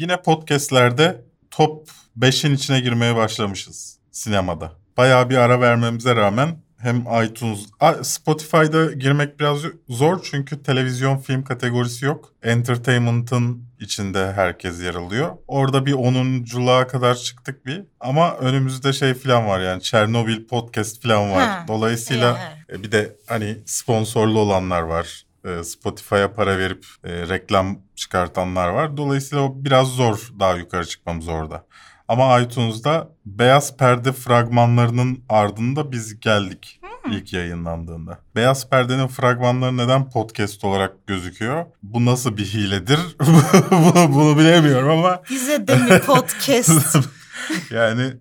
Yine podcastlerde top 5'in içine girmeye başlamışız sinemada. Bayağı bir ara vermemize rağmen hem iTunes, Spotify'da girmek biraz zor çünkü televizyon film kategorisi yok. Entertainment'ın içinde herkes yer alıyor. Orada bir 10'unculuğa kadar çıktık bir ama önümüzde şey falan var yani Chernobyl podcast falan var. Ha. Dolayısıyla yeah. bir de hani sponsorlu olanlar var. E, Spotify'a para verip e, reklam çıkartanlar var. Dolayısıyla o biraz zor daha yukarı çıkmamız orada. Ama iTunes'da beyaz perde fragmanlarının ardında biz geldik hmm. ilk yayınlandığında. Beyaz perdenin fragmanları neden podcast olarak gözüküyor? Bu nasıl bir hiledir? bunu, bunu bilemiyorum ama. Bize de mi podcast? yani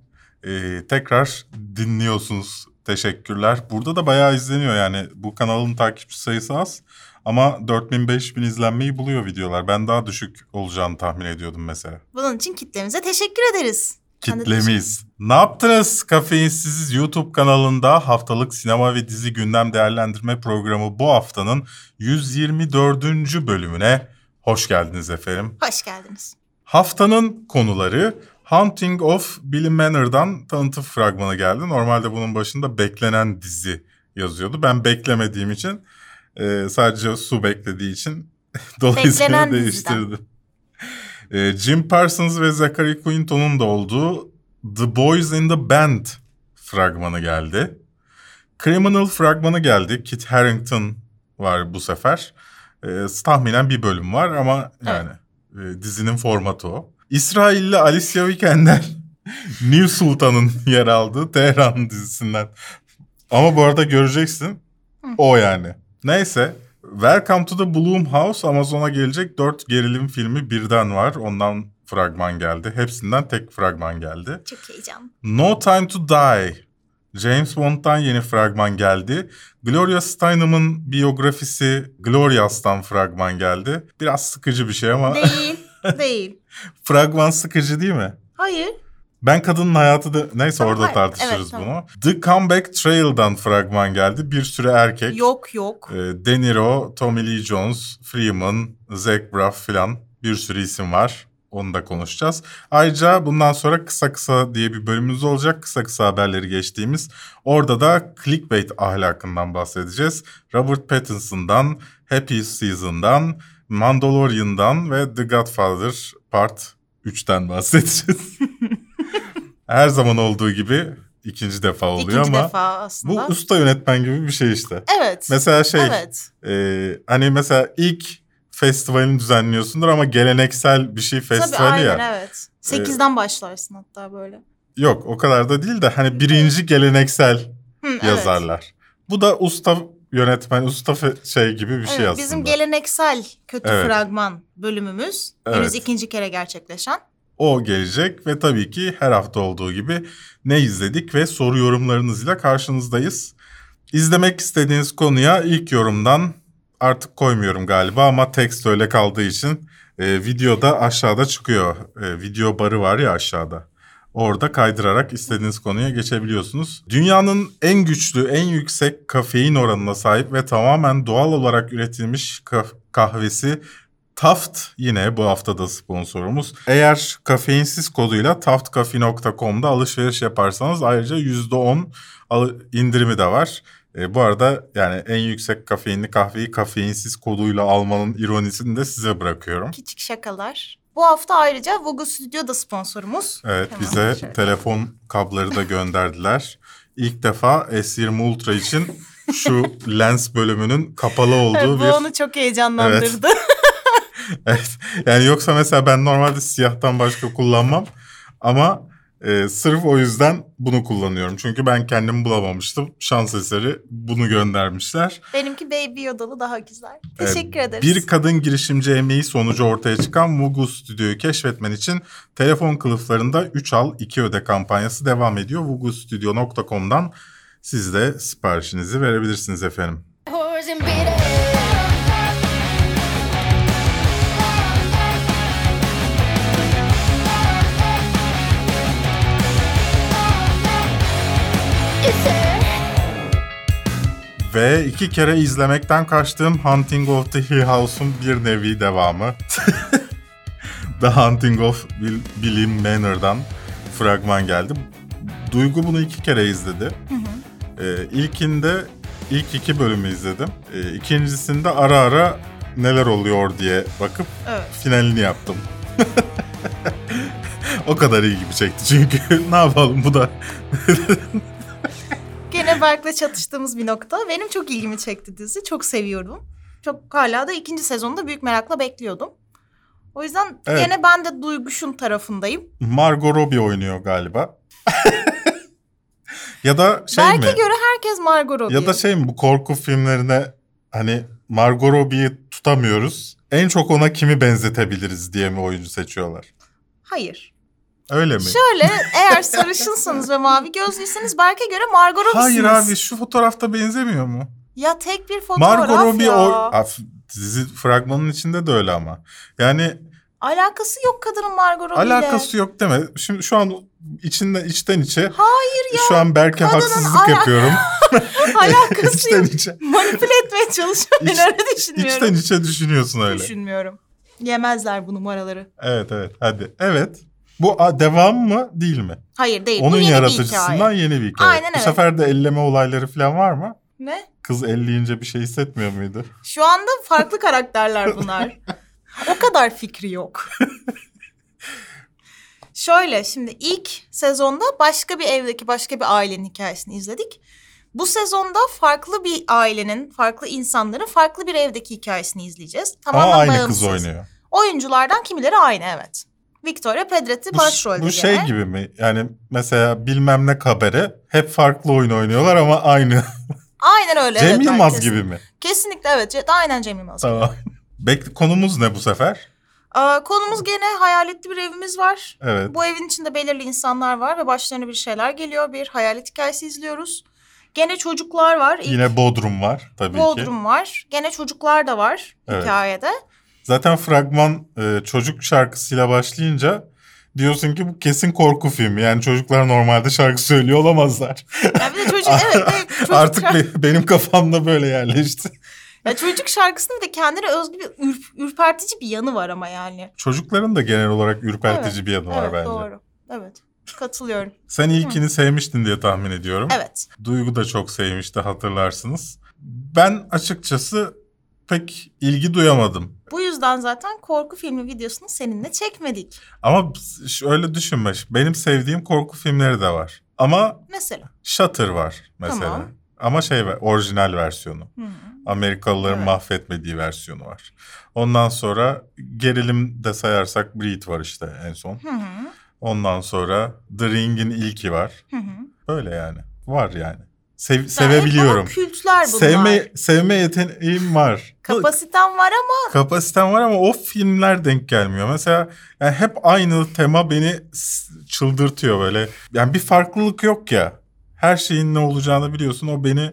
e, tekrar dinliyorsunuz. Teşekkürler. Burada da bayağı izleniyor yani. Bu kanalın takipçi sayısı az. Ama 4000-5000 izlenmeyi buluyor videolar. Ben daha düşük olacağını tahmin ediyordum mesela. Bunun için kitlemize teşekkür ederiz. Kitlemiz. Ne yaptınız? Kafeinsiz YouTube kanalında haftalık sinema ve dizi gündem değerlendirme programı bu haftanın 124. bölümüne hoş geldiniz efendim. Hoş geldiniz. Haftanın konuları Hunting of Billy Manor'dan tanıtım fragmanı geldi. Normalde bunun başında beklenen dizi yazıyordu. Ben beklemediğim için e, sadece su beklediği için dolayısıyla değiştirdim. E, Jim Parsons ve Zachary Quinto'nun da olduğu The Boys in the Band fragmanı geldi. Criminal fragmanı geldi. Kit Harington var bu sefer. E, tahminen bir bölüm var ama yani evet. e, dizinin formatı o. İsrailli Alicia Vikander New Sultan'ın yer aldığı Tehran dizisinden. Ama bu arada göreceksin o yani. Neyse. Welcome to the Bloom House Amazon'a gelecek dört gerilim filmi birden var. Ondan fragman geldi. Hepsinden tek fragman geldi. Çok heyecan. No Time to Die. James Bond'dan yeni fragman geldi. Gloria Steinem'ın biyografisi Glorias'tan fragman geldi. Biraz sıkıcı bir şey ama... Değil, değil. fragman sıkıcı değil mi? Hayır. Ben kadının hayatı da neyse tamam, orada tartışırız evet, bunu. The Comeback Trail'dan fragman geldi. Bir sürü erkek. Yok yok. E, De Niro, Tommy Lee Jones, Freeman, Zach Braff filan bir sürü isim var. Onu da konuşacağız. Ayrıca bundan sonra kısa kısa diye bir bölümümüz olacak. Kısa kısa haberleri geçtiğimiz. Orada da clickbait ahlakından bahsedeceğiz. Robert Pattinson'dan, Happy Season'dan, Mandalorian'dan ve The Godfather Part 3'ten bahsedeceğiz. Her zaman olduğu gibi ikinci defa oluyor İkinci ama defa aslında. bu usta yönetmen gibi bir şey işte. Evet. Mesela şey evet. E, hani mesela ilk festivalini düzenliyorsundur ama geleneksel bir şey festivali Tabii, aynen, ya. evet. Sekizden ee, başlarsın hatta böyle. Yok o kadar da değil de hani birinci geleneksel Hı, yazarlar. Evet. Bu da usta yönetmen, usta şey gibi bir evet, şey aslında. Bizim geleneksel kötü evet. fragman bölümümüz. Evet. Henüz ikinci kere gerçekleşen. O gelecek ve tabii ki her hafta olduğu gibi ne izledik ve soru yorumlarınızla karşınızdayız. İzlemek istediğiniz konuya ilk yorumdan artık koymuyorum galiba ama tekst öyle kaldığı için e, videoda aşağıda çıkıyor. E, video barı var ya aşağıda. Orada kaydırarak istediğiniz konuya geçebiliyorsunuz. Dünyanın en güçlü, en yüksek kafein oranına sahip ve tamamen doğal olarak üretilmiş kahvesi Taft yine bu hafta da sponsorumuz. Eğer kafeinsiz koduyla taftcafe.com'da alışveriş yaparsanız ayrıca %10 indirimi de var. E, bu arada yani en yüksek kafeinli kahveyi kafeinsiz koduyla almanın ironisini de size bırakıyorum. Küçük şakalar. Bu hafta ayrıca Vogo Studio da sponsorumuz. Evet Hemen bize şöyle. telefon kabları da gönderdiler. İlk defa S20 Ultra için şu lens bölümünün kapalı olduğu evet, bu bir... Bu onu çok heyecanlandırdı. Evet. Evet. Yani yoksa mesela ben normalde siyahtan başka kullanmam. Ama e, sırf o yüzden bunu kullanıyorum. Çünkü ben kendimi bulamamıştım. Şans eseri bunu göndermişler. Benimki Baby Yoda'lı daha güzel. Teşekkür ee, ederiz. Bir kadın girişimci emeği sonucu ortaya çıkan Mugu Stüdyo'yu keşfetmen için telefon kılıflarında 3 al 2 öde kampanyası devam ediyor. Vugustudio.com'dan siz de siparişinizi verebilirsiniz efendim. Ve iki kere izlemekten kaçtığım Hunting of the Hill House'un bir nevi devamı. The Hunting of Bill, Billy Manor'dan fragman geldi. Duygu bunu iki kere izledi. Hı hı. Ee, ilkinde ilk iki bölümü izledim. Ee, ikincisinde ara ara neler oluyor diye bakıp Evet. finalini yaptım. o kadar ilgimi çekti çünkü ne yapalım bu da Gene Berk'le çatıştığımız bir nokta. Benim çok ilgimi çekti dizi. Çok seviyorum. Çok hala da ikinci sezonda büyük merakla bekliyordum. O yüzden Evet. gene ben de Duyguş'un tarafındayım. Margot Robbie oynuyor galiba. ya da şey Berk'e mi? göre herkes Margot Robbie. Ya da şey mi bu korku filmlerine hani Margot Robbie'yi tutamıyoruz. En çok ona kimi benzetebiliriz diye mi oyuncu seçiyorlar? Hayır. Öyle mi? Şöyle eğer sarışınsınız ve mavi gözlüyseniz Berk'e göre Margot Robbie'siniz. Hayır abi şu fotoğrafta benzemiyor mu? Ya tek bir fotoğraf Margot Robbie ya. o Af, dizi fragmanın içinde de öyle ama. Yani Alakası yok kadının Margot Robbie'yle. alakası yok deme. Şimdi şu an içinden içten içe Hayır ya. şu an Berk'e haksızlık ala- yapıyorum. Alakası içten yok. içe. Manipüle etmeye çalışıyorum. İç- ben öyle düşünmüyorum. İçten içe düşünüyorsun öyle. Düşünmüyorum. Yemezler bu numaraları. Evet evet hadi. Evet. Bu a, devam mı değil mi? Hayır değil. Onun bu yeni bir yaratıcısından hikaye. yeni bir hikaye. Aynen Bu evet. sefer de elleme olayları falan var mı? Ne? Kız elleyince bir şey hissetmiyor muydu? Şu anda farklı karakterler bunlar. o kadar fikri yok. Şöyle şimdi ilk sezonda başka bir evdeki başka bir ailenin hikayesini izledik. Bu sezonda farklı bir ailenin, farklı insanların farklı bir evdeki hikayesini izleyeceğiz. Tamamen Ama aynı bağımsız. kız oynuyor. Oyunculardan kimileri aynı evet. Victoria Pedretti Bu, başrolde bu şey gene. gibi mi? Yani mesela bilmem ne kabare hep farklı oyun oynuyorlar ama aynı. Aynen öyle. Cem evet, Yılmaz herkes. gibi mi? Kesinlikle evet. Aynen Cem Yılmaz. gibi. Tamam. Bek konumuz ne bu sefer? Aa, konumuz gene hayaletli bir evimiz var. Evet. Bu evin içinde belirli insanlar var ve başlarına bir şeyler geliyor. Bir hayalet hikayesi izliyoruz. Gene çocuklar var. İlk Yine Bodrum var tabii ki. Bodrum var. Gene çocuklar da var Evet. hikayede. Zaten fragman e, çocuk şarkısıyla başlayınca diyorsun ki bu kesin korku filmi. Yani çocuklar normalde şarkı söylüyor olamazlar. Ya bir de çocuk evet. evet çocuk Artık şarkı- be- benim kafamda böyle yerleşti. ya çocuk şarkısının de kendine özgü bir ürp- ürpertici bir yanı var ama yani. Çocukların da genel olarak ürpertici Evet, bir yanı var evet bence. doğru. Evet. Katılıyorum. Sen ilkini sevmiştin diye tahmin ediyorum. Evet. Duygu da çok sevmişti hatırlarsınız. Ben açıkçası pek ilgi duyamadım. Bu yüzden zaten korku filmi videosunu seninle çekmedik. Ama şöyle düşünme. Benim sevdiğim korku filmleri de var. Ama Mesela. Shutter var mesela. Tamam. Ama şey var, orijinal versiyonu. Hı. Amerikalıların Evet. mahvetmediği versiyonu var. Ondan sonra gerilim de sayarsak Breed var işte en son. Hı hı. Ondan sonra The Ring'in ilki var. Hı hı. Böyle yani. Var yani. Sev- hep sevebiliyorum. ama kültler bunlar. Sevme sevme yeteneğim var. Kapasitem var ama Kapasitem var ama o filmler denk gelmiyor. Mesela yani hep aynı tema beni çıldırtıyor böyle. Yani bir farklılık yok ya. Her şeyin ne olacağını biliyorsun. O beni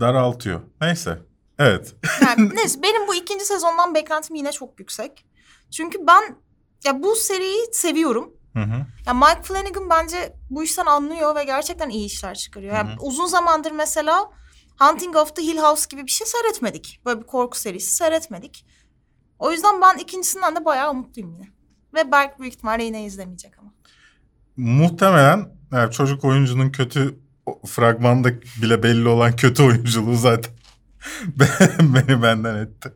daraltıyor. Neyse. Evet. yani neyse benim bu ikinci sezondan beklentim yine çok yüksek. Çünkü ben ya bu seriyi seviyorum. Hı hı. Ya Mike Flanagan bence bu işten anlıyor ve gerçekten iyi işler çıkarıyor. Yani Hı hı. uzun zamandır mesela Hunting of the Hill House gibi bir şey seyretmedik. Böyle bir korku serisi seyretmedik. O yüzden ben ikincisinden de bayağı umutluyum yine. Ve Berk büyük ihtimalle yine izlemeyecek ama. Muhtemelen yani çocuk oyuncunun kötü fragmanda bile belli olan kötü oyunculuğu zaten beni benden etti.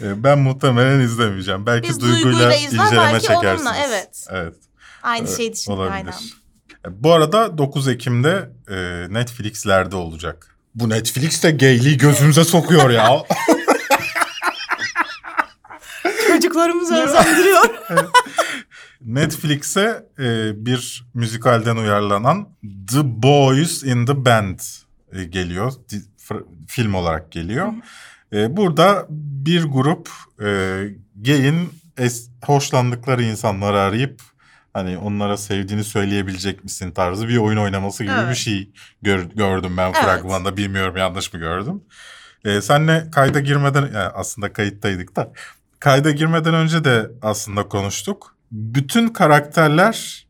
Ee, Ben muhtemelen izlemeyeceğim. Belki Biz duyguyla, duyguyla izler, inceleme belki onunla, çekersiniz. evet. Evet. Aynı şey düşündük olabilir. E, Bu arada 9 Ekim'de e, Netflix'lerde olacak. Bu Netflix de gayliği gözümüze sokuyor ya. Çocuklarımızı özendiriyor. Netflix'e e, bir müzikalden uyarlanan The Boys in the Band e, geliyor. Di- film olarak geliyor. E, burada bir grup e, gay'in es- hoşlandıkları insanları arayıp hani onlara sevdiğini söyleyebilecek misin tarzı bir oyun oynaması gibi bir Evet. şey gör- gördüm ben Evet. fragmanda. Bilmiyorum yanlış mı gördüm. E, senle kayda girmeden yani aslında kayıttaydık da kayda girmeden önce de aslında konuştuk. Bütün karakterler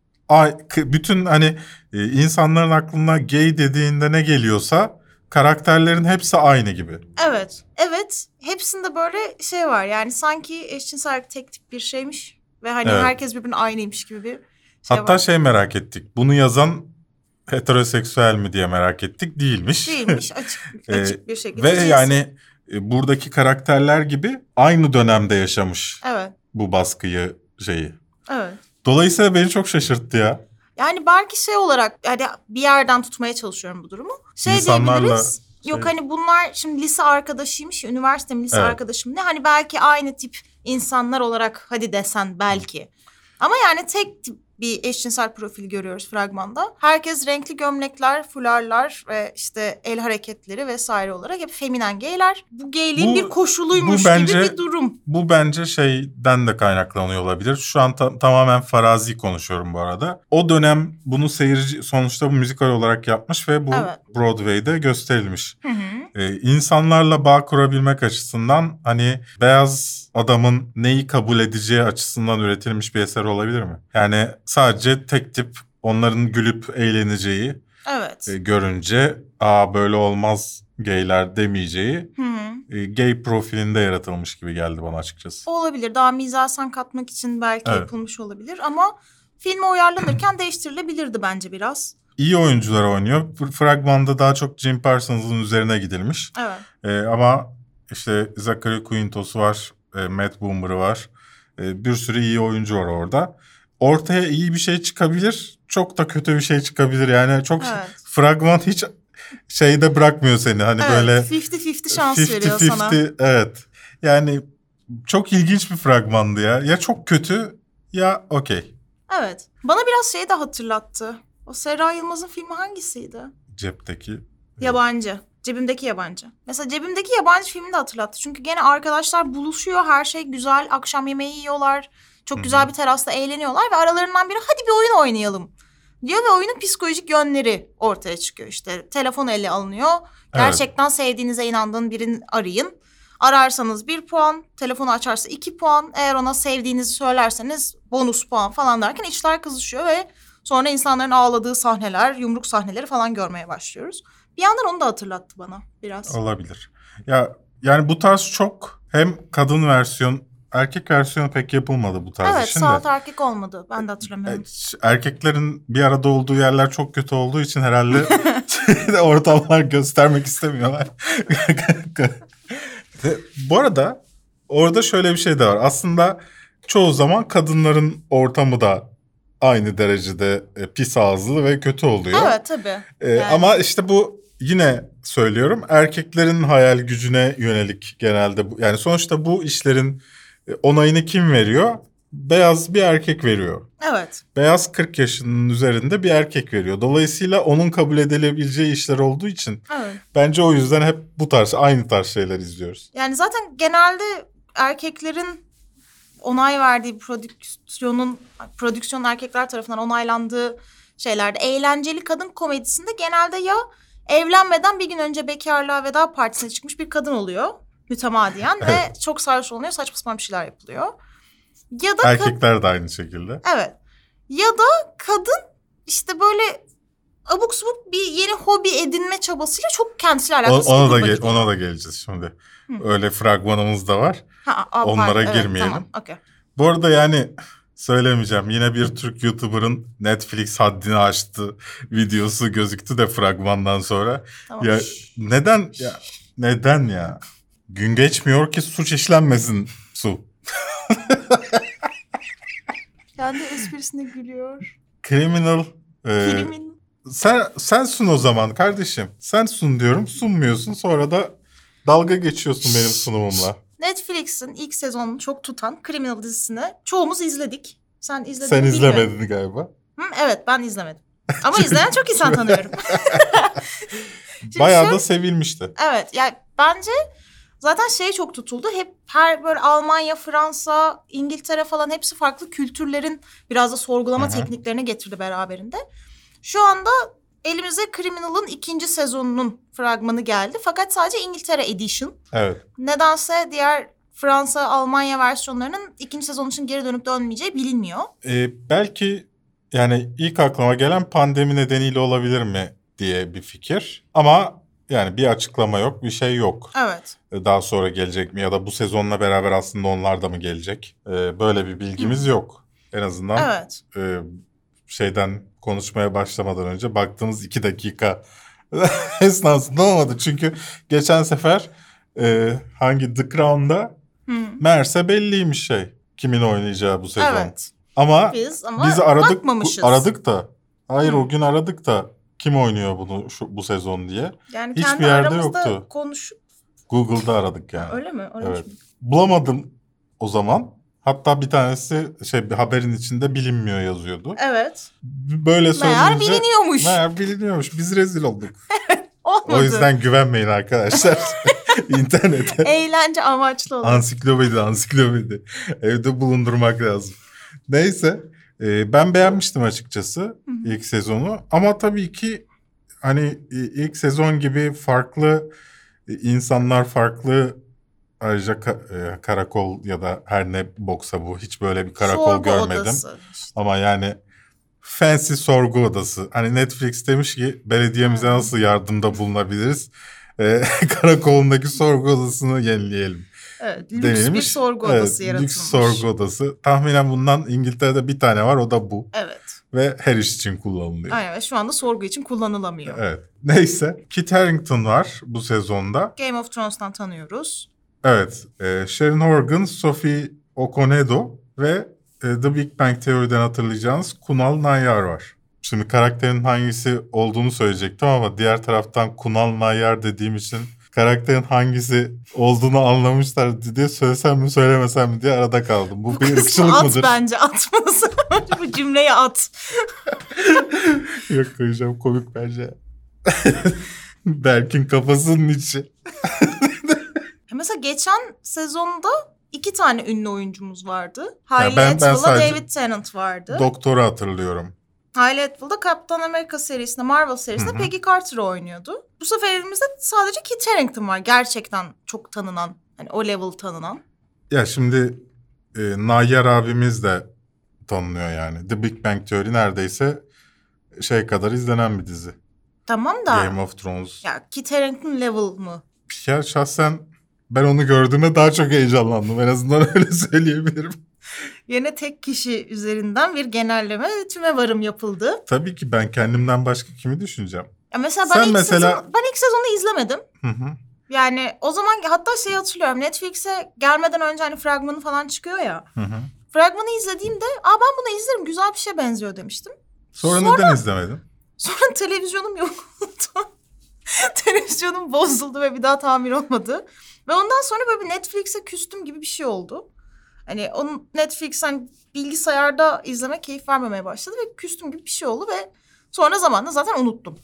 bütün hani e, insanların aklına gay dediğinde ne geliyorsa karakterlerin hepsi aynı gibi. evet. Evet. Hepsinde böyle şey var. Yani sanki eşcinsel tek tip bir şeymiş Ve hani Evet. herkes birbirine aynıymış gibi bir şey Hatta var. şey merak ettik. Bunu yazan heteroseksüel mi diye merak ettik. Değilmiş. Değilmiş açık, Ee, açık bir şekilde. Ve cins. yani e, buradaki karakterler gibi aynı dönemde yaşamış Evet, bu baskıyı şeyi. evet. Dolayısıyla beni çok şaşırttı ya. Yani belki şey olarak yani bir yerden tutmaya çalışıyorum bu durumu. Şey İnsanlarla diyebiliriz. Yok hani bunlar şimdi lise arkadaşıymış, ya, üniversite mi lise Evet. arkadaşım ne? Hani belki aynı tip insanlar olarak hadi desen belki. Ama yani tek tip bir eşcinsel profil görüyoruz fragmanda. Herkes renkli gömlekler, fularlar ve işte el hareketleri vesaire olarak hep feminen gayler. Bu gayliğin Bu- bir koşuluymuş bu bence- gibi bir durum. Bu bence şeyden de kaynaklanıyor olabilir. Şu an ta- tamamen farazi konuşuyorum bu arada. O dönem bunu seyirci sonuçta bu müzikal olarak yapmış ve bu Evet. Broadway'de gösterilmiş. Hı hı. Ee, insanlarla bağ kurabilmek açısından hani beyaz adamın neyi kabul edeceği açısından üretilmiş bir eser olabilir mi? Yani sadece tek tip onların gülüp eğleneceği Evet. e, görünce aa böyle olmaz gayler demeyeceği Hı hı. e, gay profilinde yaratılmış gibi geldi bana açıkçası. Olabilir. Daha mizasen katmak için belki Evet. yapılmış olabilir ama filme uyarlanırken değiştirilebilirdi bence biraz. İyi oyuncular oynuyor. Fragmanda daha çok Jim Parsons'ın üzerine gidilmiş. Evet. E, ama işte Zachary Quintos'u var, e, Matt Boomer'ı var. E, bir sürü iyi oyuncu var orada. Ortaya iyi bir şey çıkabilir, çok da kötü bir şey çıkabilir. Yani çok Evet. fragman hiç şeyde bırakmıyor seni. Hani evet. böyle 50-50 şans veriyor sana. 50-50 evet. Yani çok ilginç bir fragmandı ya. Ya çok kötü ya okey. Evet. Bana biraz şeyi de hatırlattı. O Serra Yılmaz'ın filmi hangisiydi? Cepteki. Yabancı. Cebimdeki yabancı. Mesela cebimdeki yabancı filmi de hatırlattı. Çünkü gene arkadaşlar buluşuyor. Her şey güzel. Akşam yemeği yiyorlar. Çok güzel bir terasta eğleniyorlar. Ve aralarından biri hadi bir oyun oynayalım. Diyor ve oyunun psikolojik yönleri ortaya çıkıyor. İşte telefon ele alınıyor. Gerçekten sevdiğinize inandığın birini arayın. Ararsanız bir puan, telefonu açarsa iki puan. Eğer ona sevdiğinizi söylerseniz bonus puan falan derken işler kızışıyor ve sonra insanların ağladığı sahneler, yumruk sahneleri falan görmeye başlıyoruz. Bir yandan onu da hatırlattı bana biraz. Olabilir. Ya yani bu tarz çok hem kadın versiyon erkek versiyonu pek yapılmadı bu tarz Evet, işin saat de. erkek olmadı. Ben de hatırlamıyorum. E, Erkeklerin bir arada olduğu yerler çok kötü olduğu için herhalde ortamlar göstermek istemiyorlar. Bu arada orada şöyle bir şey de var. Aslında çoğu zaman kadınların ortamı da aynı derecede e, pis ağızlı ve kötü oluyor. Evet, tabii. Ee, Yani. Ama işte bu yine söylüyorum erkeklerin hayal gücüne yönelik genelde bu. Yani sonuçta bu işlerin e, onayını kim veriyor? Beyaz bir erkek veriyor. Evet. Beyaz 40 yaşının üzerinde bir erkek veriyor. Dolayısıyla onun kabul edilebileceği işler olduğu için Evet. bence o yüzden hep bu tarz aynı tarz şeyler izliyoruz. Yani zaten genelde erkeklerin onay verdiği prodüksiyonun prodüksiyon erkekler tarafından onaylandığı şeylerde eğlenceli kadın komedisinde genelde ya evlenmeden bir gün önce bekarlığa veda partisine çıkmış bir kadın oluyor mütemadiyen ve çok sarhoş olunuyor saçma sapan bir şeyler yapılıyor. Ya da Erkekler de aynı şekilde. evet ya da kadın işte böyle abuk subuk bir yeni hobi edinme çabasıyla çok kendisiyle O- alakası ona da gel- ona da geleceğiz şimdi. Hı. Öyle fragmanımız da var. Ha, aa, Onlara pardon, evet, girmeyelim. Tamam, okey. Bu arada yani söylemeyeceğim. Yine bir Türk YouTuber'ın Netflix haddini aştı videosu gözüktü de fragmandan sonra. Tamam. Ya neden ya neden ya? Gün geçmiyor ki suç işlenmesin su. Kendi esprisine gülüyor. Criminal e, sen sen sun o zaman kardeşim. Sen sun diyorum. Sunmuyorsun. Sonra da dalga geçiyorsun benim sunumumla. Netflix'in ilk sezonunu çok tutan Criminal dizisini çoğumuz izledik. Sen izledin Sen bilmiyorum. izlemedin galiba. Hı, evet ben izlemedim. Ama izleyen çok insan tanıyorum. Bayağı şöyle- da sevilmişti. Evet yani bence zaten şey çok tutuldu. Hep her böyle Almanya, Fransa, İngiltere falan hepsi farklı kültürlerin biraz da sorgulama hı. tekniklerini getirdi beraberinde. Şu anda elimize Criminal'ın ikinci sezonunun fragmanı geldi. Fakat sadece İngiltere Edition. Evet. Nedense diğer Fransa, Almanya versiyonlarının ikinci sezon için geri dönüp dönmeyeceği bilinmiyor. Ee, belki yani ilk aklıma gelen pandemi nedeniyle olabilir mi diye bir fikir. Ama Yani bir açıklama yok, bir şey yok. Evet. E, Daha sonra gelecek mi ya da bu sezonla beraber aslında onlar da mı gelecek? E, Böyle bir bilgimiz yok. En azından Evet. e, şeyden konuşmaya başlamadan önce baktığımız iki dakika esnasında olmadı. Çünkü geçen sefer hangi The Crown'da Hı. Meğerse belliymiş şey. Kimin oynayacağı bu sezon. Evet. Ama Biz ama biz aradık bakmamışız. aradık da. Hayır Hı. o gün aradık da kim oynuyor bunu şu, bu sezon diye. Yani Hiçbir kendi yerde yoktu. konuş. Google'da aradık yani. Öyle mi? Öyle Evet. mi? Bulamadım o zaman. Hatta bir tanesi şey bir haberin içinde bilinmiyor yazıyordu. Evet. Böyle Meğer söyleyince biliniyormuş. meğer biliniyormuş. Biz rezil olduk. Olmadı. O yüzden güvenmeyin arkadaşlar. İnternete. Eğlence amaçlı olarak. Ansiklopedi, ansiklopedi. Evde bulundurmak lazım. Neyse, e, ben beğenmiştim açıkçası hı. ilk sezonu. Ama tabii ki hani e, ilk sezon gibi farklı e, insanlar, farklı ayrıca ka- e, karakol ya da her ne boksa bu hiç böyle bir karakol Sorgu görmedim. odası. Ama yani fancy sorgu odası. Hani Netflix demiş ki belediyemize nasıl yardımda bulunabiliriz? E, karakolundaki sorgu odasını yenileyelim. Evet, lüks bir sorgu Evet, odası yaratılmış. Lüks sorgu odası. Tahminen bundan İngiltere'de bir tane var o da bu. Evet. Ve her iş için kullanılıyor. Aynen ve şu anda sorgu için kullanılamıyor. Evet. Neyse. Kit Harington var bu sezonda. Game of Thrones'tan tanıyoruz. Evet. e, Sharon Horgan, Sophie Okonedo ve e, The Big Bang Theory'den hatırlayacağınız Kunal Nayyar var. Şimdi karakterin hangisi olduğunu söyleyecektim ama diğer taraftan Kunal Nayyar dediğim için karakterin hangisi olduğunu anlamışlar diye söylesem mi söylemesem mi diye arada kaldım. Bu, Bu bir ırkçılık at mıdır? bence atması. Bu cümleyi at. Yok koyacağım komik bence. Berk'in kafasının içi. Mesela geçen sezonda iki tane ünlü oyuncumuz vardı. Hayley ben Atwell'la sadece David Tennant vardı. Doktoru hatırlıyorum. Hayley Atwell'da Kaptan Amerika serisinde, Marvel serisinde Hı hı. Peggy Carter oynuyordu. Bu sefer elimizde sadece Kit Harington var. Gerçekten çok tanınan, hani o level tanınan. Ya şimdi e, Nayyar abimiz de tanınıyor yani. The Big Bang Theory neredeyse şey kadar izlenen bir dizi. Tamam da Game of Thrones. ya Kit Harington level mı? Ya şahsen ben onu gördüğümde daha çok heyecanlandım. En azından öyle söyleyebilirim. Yine tek kişi üzerinden bir genelleme tüme varım yapıldı. Tabii ki ben kendimden başka kimi düşüneceğim? Ya mesela ben Sen ilk mesela- sezon, ben ilk sezonu izlemedim. Hı hı. Yani o zaman hatta şey hatırlıyorum Netflix'e gelmeden önce hani fragmanı falan çıkıyor ya. Hı hı. Fragmanı izlediğimde aa ben bunu izlerim güzel bir şey benziyor demiştim. Sonra, Sonra- neden izlemedin? Sonra televizyonum yoktu. Televizyonum bozuldu ve bir daha tamir olmadı. Ve ondan sonra böyle bir Netflix'e küstüm gibi bir şey oldu. Hani onun Netflix'ten bilgisayarda izleme keyif vermemeye başladı ve küstüm gibi bir şey oldu ve sonra zamanla zaten unuttum.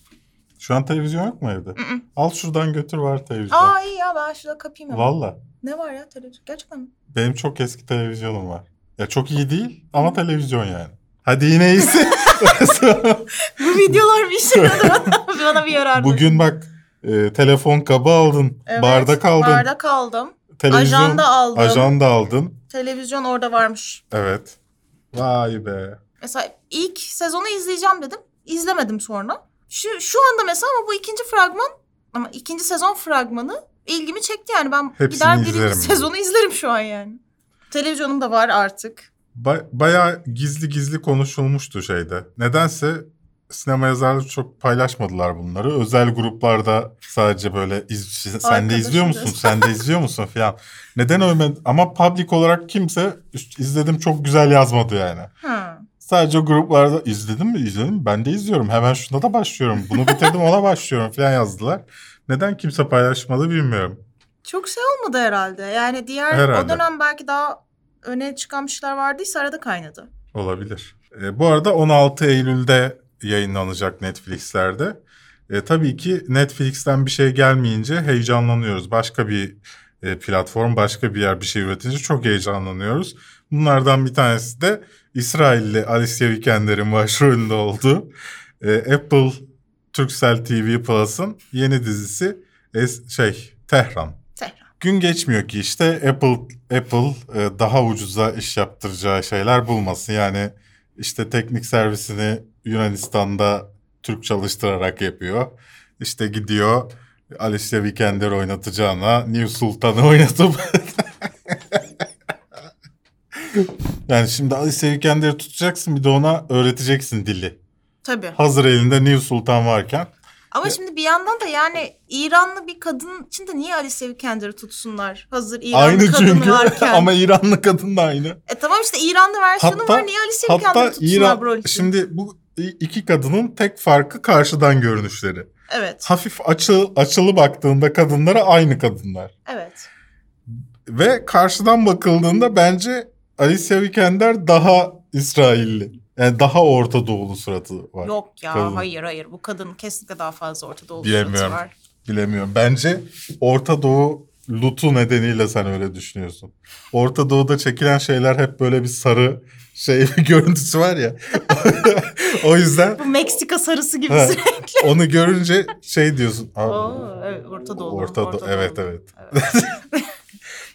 Şu an televizyon yok mu evde? Mm-mm. Al şuradan götür var televizyon. Aa iyi ya ben şurada kapayım hemen. Valla. Ne var ya televizyon? Gerçekten mi? Benim çok eski televizyonum var. Ya çok iyi değil ama televizyon yani. Hadi yine iyisi. Bu videolar bir işe yaradı. Bana bir yarar. Bugün bak e, telefon kabı aldın. Evet, bardak aldın. Bardak aldım. televizyon, Ajanda aldım. Ajanda aldın. Televizyon orada varmış. Evet. Vay be. Mesela ilk sezonu izleyeceğim dedim. İzlemedim sonra. Şu, şu anda mesela ama bu ikinci fragman ama ikinci sezon fragmanı ilgimi çekti yani. Ben Hepsini gider birinci izlerim sezonu izlerim şu an yani. Televizyonum da var artık. Ba- bayağı gizli gizli konuşulmuştu şeyde. Nedense sinema yazarları çok paylaşmadılar bunları. Özel gruplarda sadece böyle iz- sen de izliyor musun? Sen de izliyor musun falan. Neden öyle ama public olarak kimse "Üst- izledim çok güzel yazmadı yani. Ha. Sadece gruplarda izledim mi? İzledim. Ben de izliyorum. Hemen şuna da başlıyorum. Bunu bitirdim ona başlıyorum falan yazdılar. Neden kimse paylaşmadı bilmiyorum. Çok şey olmadı herhalde. Yani diğer o Herhalde. dönem belki daha öne çıkan şeyler vardıysa arada kaynadı. Olabilir. E, bu arada 16 Eylül'de yayınlanacak Netflix'lerde. E, tabii ki Netflix'ten bir şey gelmeyince heyecanlanıyoruz. Başka bir e, platform, başka bir yer bir şey üretince çok heyecanlanıyoruz. Bunlardan bir tanesi de İsrailli Alicia Vikander'in başrolünde olduğu e, Apple Turkcell TV Plus'ın yeni dizisi es- şey Tehran. Tehran. Gün geçmiyor ki işte Apple Apple e, daha ucuza iş yaptıracağı şeyler bulmasın. Yani işte teknik servisini Yunanistan'da Türk çalıştırarak yapıyor. İşte gidiyor Alicia Vikander oynatacağına New Sultan'ı oynatıp yani şimdi Alicia Vikander'i tutacaksın bir de ona öğreteceksin dili. Tabii. Hazır elinde New Sultan varken. Ama şimdi bir yandan da yani İranlı bir kadın için de niye Alice Vikander'ı tutsunlar? Hazır İranlı aynı kadın çünkü varken. ama İranlı kadın da aynı. E tamam işte İranlı versiyonu Hatta- var. Niye Alice Hatta Vikander'ı tutsunlar İran rol için? şimdi bu iki kadının tek farkı karşıdan görünüşleri. Evet. Hafif açı, açılı baktığında kadınlara aynı kadınlar. Evet. Ve karşıdan bakıldığında bence Alicia Vikander daha İsrailli. Yani daha Orta Doğulu suratı var. Yok ya Kadın. hayır hayır. Bu kadın kesinlikle daha fazla Orta Doğu Bilemiyorum. suratı var. Bilemiyorum. Bence Orta Doğu lutu nedeniyle sen öyle düşünüyorsun. Orta Doğu'da çekilen şeyler hep böyle bir sarı şey bir görüntüsü var ya. o yüzden Bu Meksika sarısı gibi Evet. sürekli. onu görünce şey diyorsun. "Aa, Oo, evet, Orta Doğu. Orta Doğu. Evet evet.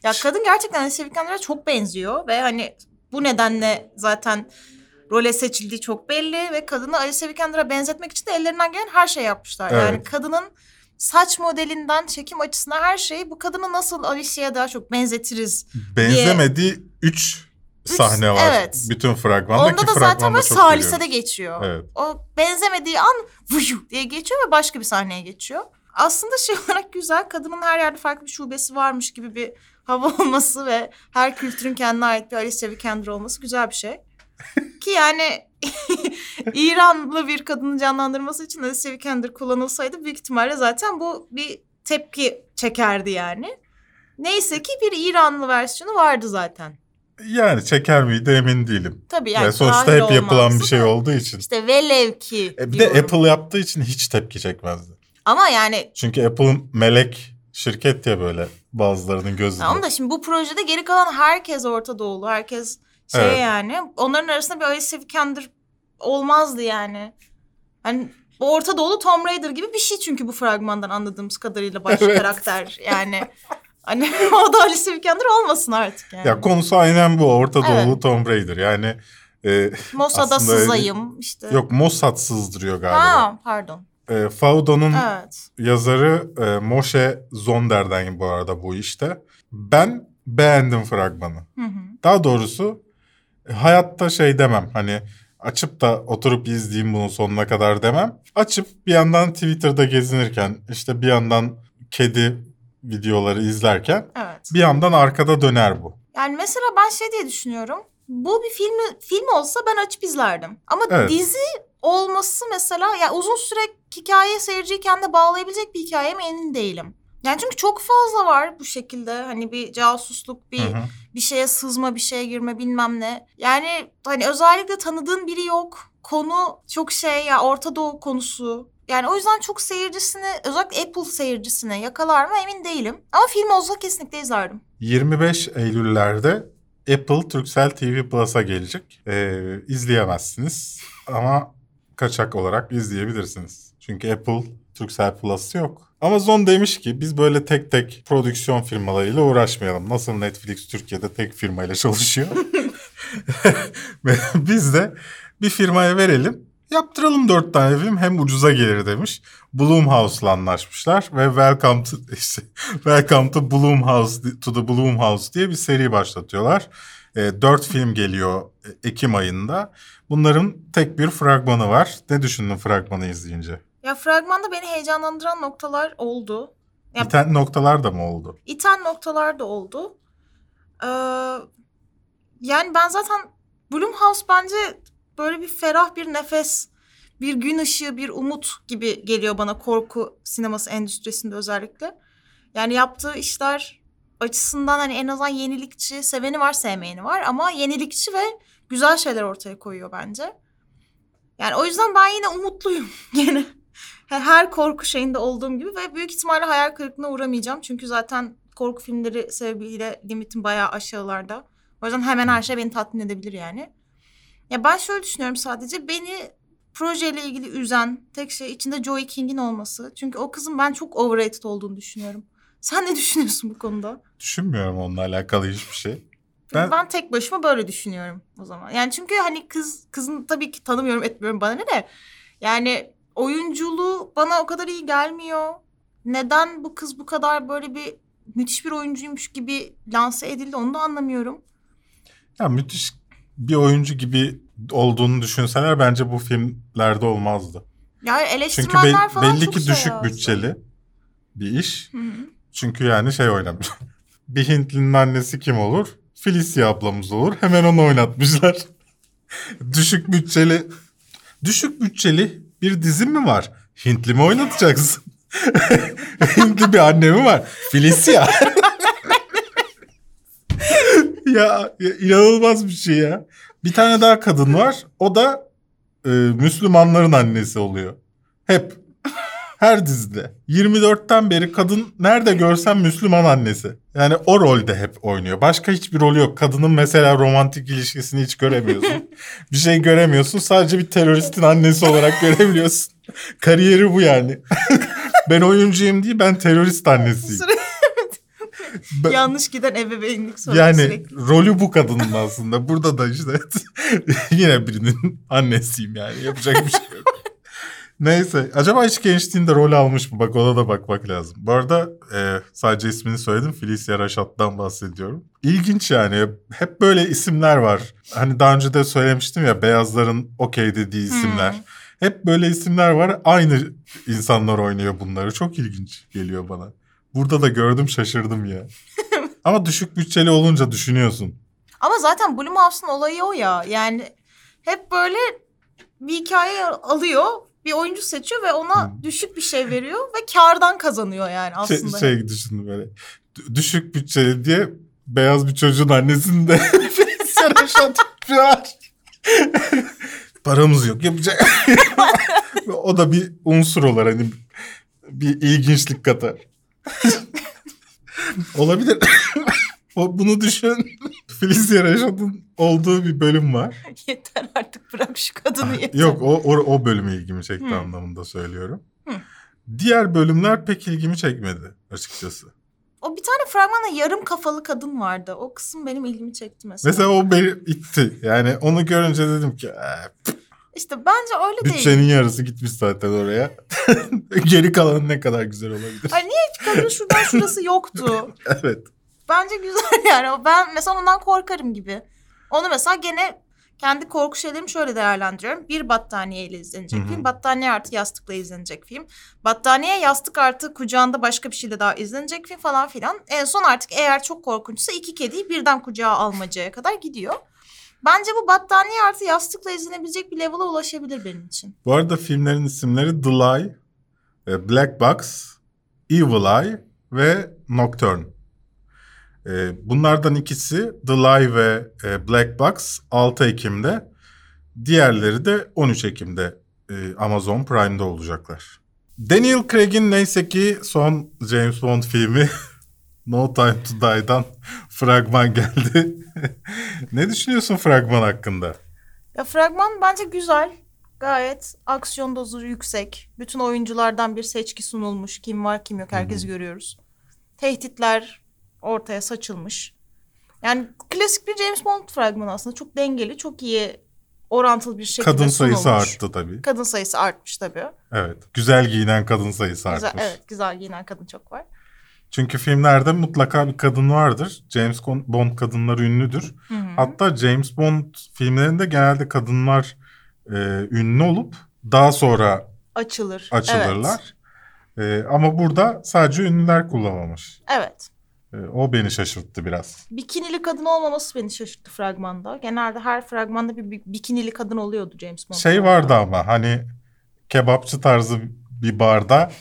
Ya kadın gerçekten Alice Vikander'a çok benziyor ve hani bu nedenle zaten role seçildiği çok belli ve kadını Alice Vikander'a benzetmek için de ellerinden gelen her şeyi yapmışlar. Yani Evet. kadının saç modelinden çekim açısına her şeyi bu kadını nasıl Alicia'ya daha çok benzetiriz. Benzemediği 3 sahne var. evet. Bütün fragmanda Onda da zaten böyle salisede geçiyor. Evet. O benzemediği an vuyu diye geçiyor ve başka bir sahneye geçiyor. Aslında şey olarak güzel. Kadının her yerde farklı bir şubesi varmış gibi bir hava olması ve her kültürün kendine ait bir Alicia Vikander olması güzel bir şey. Ki yani İranlı bir kadını canlandırması için Alicia Vikander kullanılsaydı büyük ihtimalle zaten bu bir tepki çekerdi yani. Neyse ki bir İranlı versiyonu vardı zaten. Yani çeker miydi emin değilim. Tabii Yani yani. sonuçta hep yapılan bir şey olduğu için. İşte velev ki. E bir de diyorum. Apple yaptığı için hiç tepki çekmezdi. Ama yani Çünkü Apple'ın melek şirket ya böyle bazılarının gözünde. tamam da şimdi bu projede geri kalan herkes Orta Doğulu. Herkes şey Evet. yani. Onların arasında bir Alicia Vikander olmazdı yani. Hani Orta Doğulu Tomb Raider gibi bir şey çünkü bu fragmandan anladığımız kadarıyla baş Evet. karakter. Yani hani o da Alicia Vikander olmasın artık yani. Ya konusu aynen bu. Orta Evet. Doğulu Tomb Raider. Yani e, Mossad'a aslında öyle- sızayım işte. yok Mossad sızdırıyor galiba. Ha pardon. E, Faudo'nun Evet. yazarı e, Moshe Zonder'den bu arada bu işte. Ben beğendim fragmanı. Hı hı. Daha doğrusu e, hayatta şey demem hani açıp da oturup izleyeyim bunu sonuna kadar demem. Açıp bir yandan Twitter'da gezinirken işte bir yandan kedi videoları izlerken Evet. bir yandan arkada döner bu. Yani mesela ben şey diye düşünüyorum. Bu bir film film olsa ben açıp izlerdim. Ama Evet. dizi olması mesela ya uzun süre hikaye seyirciyi kendine bağlayabilecek bir hikaye mi emin değilim. Yani çünkü çok fazla var bu şekilde hani bir casusluk, bir Hı hı. bir şeye sızma, bir şeye girme bilmem ne. Yani hani özellikle tanıdığın biri yok. Konu çok şey ya Orta Doğu konusu. Yani o yüzden çok seyircisini özellikle Apple seyircisine yakalar mı emin değilim. Ama film olsa kesinlikle izlerdim. 25 Eylül'lerde Apple Turkcell TV Plus'a gelecek. Ee, izleyemezsiniz ama kaçak olarak izleyebilirsiniz. Çünkü Apple Turkcell Plus yok. Amazon demiş ki biz böyle tek tek prodüksiyon firmalarıyla uğraşmayalım. Nasıl Netflix Türkiye'de tek firmayla çalışıyor. Biz de bir firmaya verelim. Yaptıralım dört tane film hem ucuza gelir demiş. Blumhouse'la anlaşmışlar ve Welcome to işte Welcome to Blumhouse to the Blumhouse diye bir seri başlatıyorlar. E, dört film geliyor e, Ekim ayında. Bunların tek bir fragmanı var. Ne düşündün fragmanı izleyince? Ya fragmanda beni heyecanlandıran noktalar oldu. Ya- Biten noktalar da mı oldu? İten noktalar da oldu. Ee, yani ben zaten Blumhouse bence böyle bir ferah bir nefes, bir gün ışığı, bir umut gibi geliyor bana korku sineması endüstrisinde özellikle. Yani yaptığı işler açısından hani en azından yenilikçi, seveni var sevmeyeni var ama yenilikçi ve güzel şeyler ortaya koyuyor bence. Yani o yüzden ben yine umutluyum gene. Her korku şeyinde olduğum gibi ve büyük ihtimalle hayal kırıklığına uğramayacağım. Çünkü zaten korku filmleri sebebiyle limitim bayağı aşağılarda. O yüzden hemen her şey beni tatmin edebilir yani. Ya ben şöyle düşünüyorum sadece beni projeyle ilgili üzen tek şey içinde Joey King'in olması. Çünkü o kızın ben çok overrated olduğunu düşünüyorum. Sen ne düşünüyorsun bu konuda? Düşünmüyorum onunla alakalı hiçbir şey. Ben... Ben- tek başıma böyle düşünüyorum o zaman. Yani çünkü hani kız kızın tabii ki tanımıyorum etmiyorum bana ne de. Yani oyunculuğu bana o kadar iyi gelmiyor. neden bu kız bu kadar böyle bir müthiş bir oyuncuymuş gibi lanse edildi onu da anlamıyorum. Ya müthiş bir oyuncu gibi olduğunu düşünseler bence bu filmlerde olmazdı. Yani Çünkü eleştirmenler be- falan belli çok ki şey düşük yazdı. bütçeli bir iş. Hı hı. Çünkü yani şey oynamış. bir Hintlinin annesi kim olur? Felicia ablamız olur. Hemen onu oynatmışlar. düşük bütçeli düşük bütçeli bir dizi mi var? Hintli mi oynatacaksın? Hintli bir anne mi var? Felicia. ya, ya inanılmaz bir şey ya. Bir tane daha kadın var. O da e, Müslümanların annesi oluyor. Hep. Her dizide. 24'ten beri kadın nerede görsen Müslüman annesi. Yani o rolde hep oynuyor. Başka hiçbir rolü yok. Kadının mesela romantik ilişkisini hiç göremiyorsun. bir şey göremiyorsun. Sadece bir teröristin annesi olarak görebiliyorsun. Kariyeri bu yani. ben oyuncuyum değil ben terörist annesiyim. Ben- yanlış giden ebeveynlik sorunu yani sürekli. rolü bu kadının aslında. Burada da işte yine birinin annesiyim yani. Yapacak bir şey yok. Neyse. Acaba hiç gençliğinde rol almış mı? Bak ona da bakmak lazım. Bu arada e, sadece ismini söyledim. Felicia Rashad'dan bahsediyorum. İlginç yani. Hep böyle isimler var. Hani daha önce de söylemiştim ya beyazların okey dediği isimler. Hmm. Hep böyle isimler var. Aynı insanlar oynuyor bunları. Çok ilginç geliyor bana. Burada da gördüm şaşırdım ya. Ama düşük bütçeli olunca düşünüyorsun. Ama zaten Blumhouse'un olayı o ya. Yani hep böyle bir hikaye alıyor, bir oyuncu seçiyor ve ona düşük bir şey veriyor ve kardan kazanıyor yani Şey, aslında. şey düşündüm böyle. D- düşük bütçeli diye beyaz bir çocuğun annesini de Seraşat var. Paramız yok yapacak. o da bir unsur olur hani bir ilginçlik katar. Olabilir. o bunu düşün. Felicia Rashad'ın olduğu bir bölüm var. yeter artık bırak şu kadını yeter. Ah, Yok o, o, o bölümü ilgimi çekti Hı. anlamında söylüyorum. Hı. Diğer bölümler pek ilgimi çekmedi açıkçası. O bir tane fragmanda yarım kafalı kadın vardı. O kısım benim ilgimi çekti mesela. Mesela o beni itti. Yani onu görünce dedim ki "Ee, İşte bence öyle değil. bütçenin yarısı gitmiş zaten oraya. Geri kalan ne kadar güzel olabilir. Ay niye kadın şuradan şurası yoktu? evet. Bence güzel yani. Ben mesela ondan korkarım gibi. Onu mesela gene kendi korku şeylerimi şöyle değerlendiriyorum. Bir battaniyeyle izlenecek Hı hı. film. Battaniye artı yastıkla izlenecek film. Battaniye yastık artı kucağında başka bir şeyle daha izlenecek film falan filan. En son artık eğer çok korkunçsa iki kediyi birden kucağa almacaya kadar gidiyor. Bence bu battaniye artı yastıkla izlenebilecek bir level'a ulaşabilir benim için. Bu arada filmlerin isimleri The Lie, e, Black Box, Evil Eye ve Nocturne. E, Bunlardan ikisi The Lie ve e, Black Box 6 Ekim'de. Diğerleri de 13 Ekim'de Amazon Prime'de olacaklar. Daniel Craig'in neyse ki son James Bond filmi No Time to Die'dan fragman geldi. ne düşünüyorsun fragman hakkında? Ya fragman bence güzel. Gayet aksiyon dozu yüksek. Bütün oyunculardan bir seçki sunulmuş. Kim var kim yok herkesi görüyoruz. Tehditler ortaya saçılmış. Yani klasik bir James Bond fragmanı aslında. Çok dengeli, çok iyi orantılı bir şekilde Kadın sayısı sunulmuş. arttı tabii. Kadın sayısı artmış tabii. Evet. Güzel giyinen kadın sayısı Güzel, artmış. evet güzel giyinen kadın çok var. Çünkü filmlerde mutlaka bir kadın vardır. James Bond kadınları ünlüdür. Hı hı. Hatta James Bond filmlerinde genelde kadınlar e, ünlü olup daha sonra Açılır. açılırlar. E, ama burada sadece ünlüler kullanılmış. Evet. evet. E, o beni şaşırttı biraz. Bikinili kadın olmaması beni şaşırttı fragmanda. Genelde her fragmanda bir, bikinili kadın oluyordu James Bond'da. Şey vardı ama hani kebapçı tarzı bir barda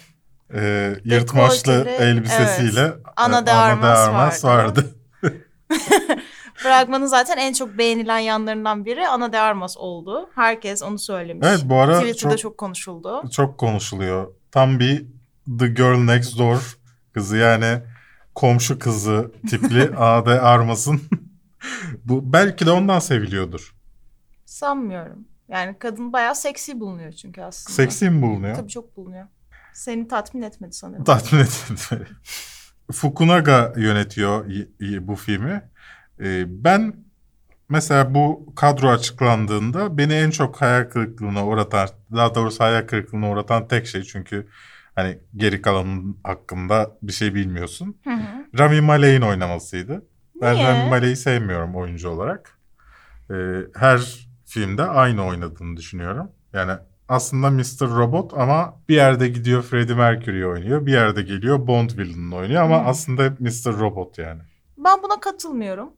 e, yırtmaçlı Dekolteli, elbisesiyle evet. Ana de Armas Armas vardı. vardı. Fragmanın zaten en çok beğenilen yanlarından biri Ana de Armas oldu. Herkes onu söylemiş. Evet bu ara Twitter'da çok, çok, konuşuldu. çok konuşuluyor. Tam bir The Girl Next Door kızı yani komşu kızı tipli A.D. Armas'ın bu belki de ondan seviliyordur. Sanmıyorum. Yani kadın bayağı seksi bulunuyor çünkü aslında. Seksi mi bulunuyor? Tabii çok bulunuyor. Seni tatmin etmedi sanırım. Tatmin etmedi. Fukunaga yönetiyor bu filmi. Ee, ben mesela bu kadro açıklandığında beni en çok hayal kırıklığına uğratan, daha doğrusu hayal kırıklığına uğratan tek şey çünkü Hani geri kalanın hakkında bir şey bilmiyorsun. Hı hı. Rami Malek'in oynamasıydı. Ben Niye? Rami Malek'i sevmiyorum oyuncu olarak. Ee, her filmde aynı oynadığını düşünüyorum. Yani aslında Mr. Robot ama bir yerde gidiyor Freddie Mercury oynuyor. Bir yerde geliyor Bond villain'ını oynuyor ama Hmm. aslında hep Mr. Robot yani. Ben buna katılmıyorum.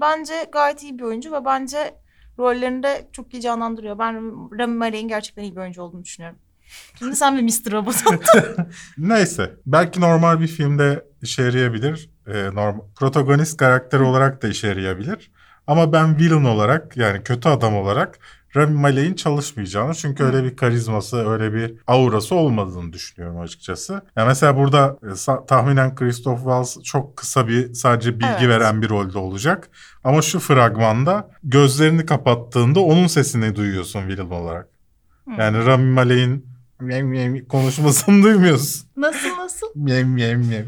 Bence gayet iyi bir oyuncu ve bence rollerini de çok iyi canlandırıyor. Ben Rami Malek'in gerçekten iyi bir oyuncu olduğunu düşünüyorum. Şimdi sen bir Mr. Robot'un. Neyse. Belki normal bir filmde işe yarayabilir. Ee, normal, protagonist karakteri olarak da işe yarayabilir. Ama ben villain olarak yani kötü adam olarak Rami Malek'in çalışmayacağını çünkü öyle bir karizması, öyle bir aurası olmadığını düşünüyorum açıkçası. Ya mesela burada e, tahminen Christoph Waltz çok kısa bir sadece bilgi Evet. veren bir rolde olacak. Ama şu fragmanda gözlerini kapattığında onun sesini duyuyorsun villain olarak. Yani Rami Malek'in mem mem konuşmasını duymuyorsun. nasıl nasıl? Mem mem mem.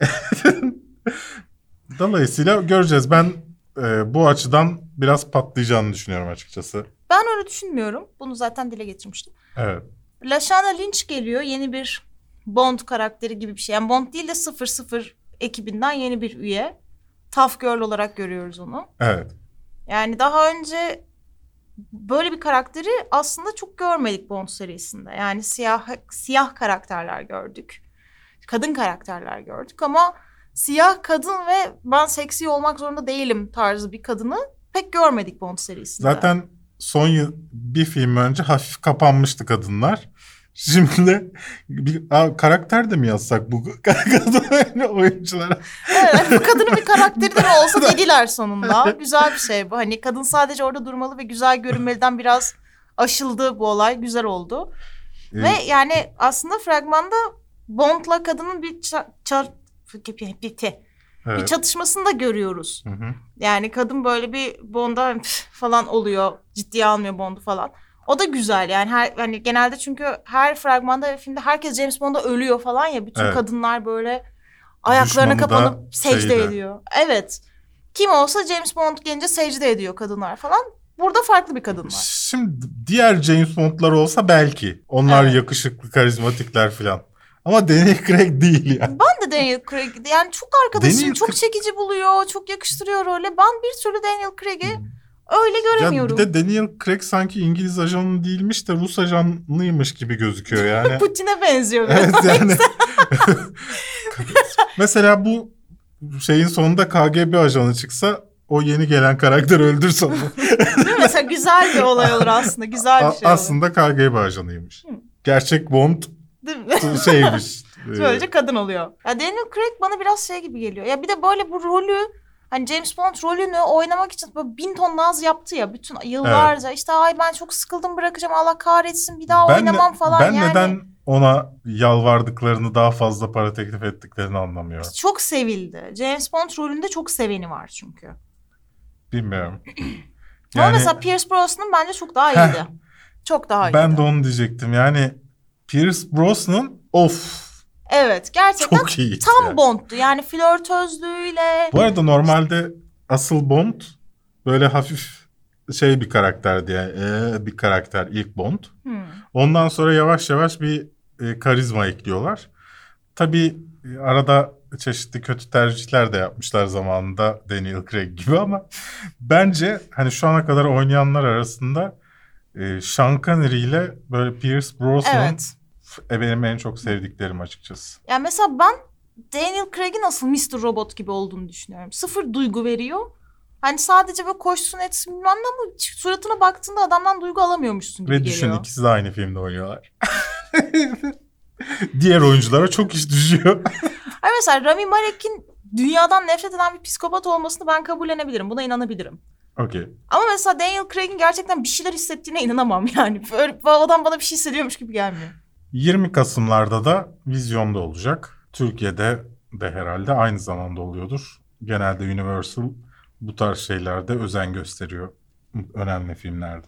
Dolayısıyla göreceğiz. Ben e, bu açıdan biraz patlayacağını düşünüyorum açıkçası. Ben öyle düşünmüyorum. Bunu zaten dile getirmiştim. Evet. Lashana Lynch geliyor. Yeni bir Bond karakteri gibi bir şey. Yani Bond değil de 00 ekibinden yeni bir üye. Tough Girl olarak görüyoruz onu. Evet. Yani daha önce böyle bir karakteri aslında çok görmedik Bond serisinde. Yani siyah siyah karakterler gördük. Kadın karakterler gördük ama siyah kadın ve ben seksi olmak zorunda değilim tarzı bir kadını pek görmedik Bond serisinde. Zaten son yıl bir film önce hafif kapanmıştı kadınlar. Şimdi bir Aa, karakter de mi yazsak bu kadın oyunculara? Evet, bu kadının bir karakteri de olsa dediler sonunda. Güzel bir şey bu. Hani kadın sadece orada durmalı ve güzel görünmeliden biraz aşıldı bu olay. Güzel oldu. Ee, Ve yani aslında fragmanda Bond'la kadının bir ça- ça- bitti. Bir evet. çatışmasını da görüyoruz. Hı hı. Yani kadın böyle bir Bond'a falan oluyor. Ciddiye almıyor Bond'u falan. O da güzel yani her hani genelde çünkü her fragmanda ve filmde herkes James Bond'a ölüyor falan ya bütün Evet. kadınlar böyle ayaklarına Düşmanı kapanıp secde şeyde. ediyor. Evet. Kim olsa James Bond gelince secde ediyor kadınlar falan. Burada farklı bir kadın var. Şimdi diğer James Bond'lar olsa belki. Onlar Evet. yakışıklı, karizmatikler falan. Ama Daniel Craig değil yani. Ben de Daniel Craig yani çok arkadaşım Daniel çok Craig- çekici buluyor, çok yakıştırıyor role. Ben bir türlü Daniel Craig'i öyle Ya göremiyorum. bir de Daniel Craig sanki İngiliz ajanı değilmiş de Rus ajanıymış gibi gözüküyor yani. Putin'e benziyor biraz. evet yani. Mesela bu şeyin sonunda KGB ajanı çıksa o yeni gelen karakter öldürse onu. Mesela güzel bir olay olur aslında. Güzel bir şey olur. aslında KGB ajanıymış. Gerçek Bond Değil mi? şeymiş. Böylece kadın oluyor. Ya Daniel Craig bana biraz şey gibi geliyor. Ya bir de böyle bu rolü hani James Bond rolünü oynamak için böyle bin ton naz yaptı ya bütün yıllarca. İşte ay ben çok sıkıldım bırakacağım Allah kahretsin bir daha ben, oynamam falan ben yani. neden ona yalvardıklarını daha fazla para teklif ettiklerini anlamıyorum. Çok sevildi. James Bond rolünde çok seveni var çünkü. Bilmiyorum. Ama mesela Pierce Brosnan bence çok daha iyiydi. çok daha iyiydi. ben de onu diyecektim. Yani Pierce Brosnan of Evet gerçekten çok iyi. tam Bond'du. Yani flörtözlüğüyle. Bu arada normalde asıl Bond böyle hafif şey bir karakterdi yani ee, bir karakter ilk Bond. Hmm. Ondan sonra yavaş yavaş bir e, karizma ekliyorlar. Tabii e, arada çeşitli kötü tercihler de yapmışlar zamanında Daniel Craig gibi ama bence hani şu ana kadar oynayanlar arasında e, Sean Connery ile böyle Pierce Brosnan Evet. Benim en çok sevdiklerim açıkçası. Yani mesela ben Daniel Craig'in asıl Mr. Robot gibi olduğunu düşünüyorum. Sıfır duygu veriyor. Hani sadece böyle koşsun etsin bilmem ne ama suratına baktığında adamdan duygu alamıyormuşsun gibi Ve geliyor. düşün ikisi de aynı filmde oynuyorlar. Diğer oyunculara çok iş düşüyor. Ay mesela Rami Malek'in dünyadan nefret eden bir psikopat olmasını ben kabullenebilirim. Buna inanabilirim. Okey. Ama mesela Daniel Craig'in gerçekten bir şeyler hissettiğine inanamam yani. Böyle, adam bana bir şey hissediyormuş gibi gelmiyor. 20 Kasım'larda da vizyonda olacak. Türkiye'de de herhalde aynı zamanda oluyordur. Genelde Universal bu tarz şeylerde özen gösteriyor önemli filmlerde.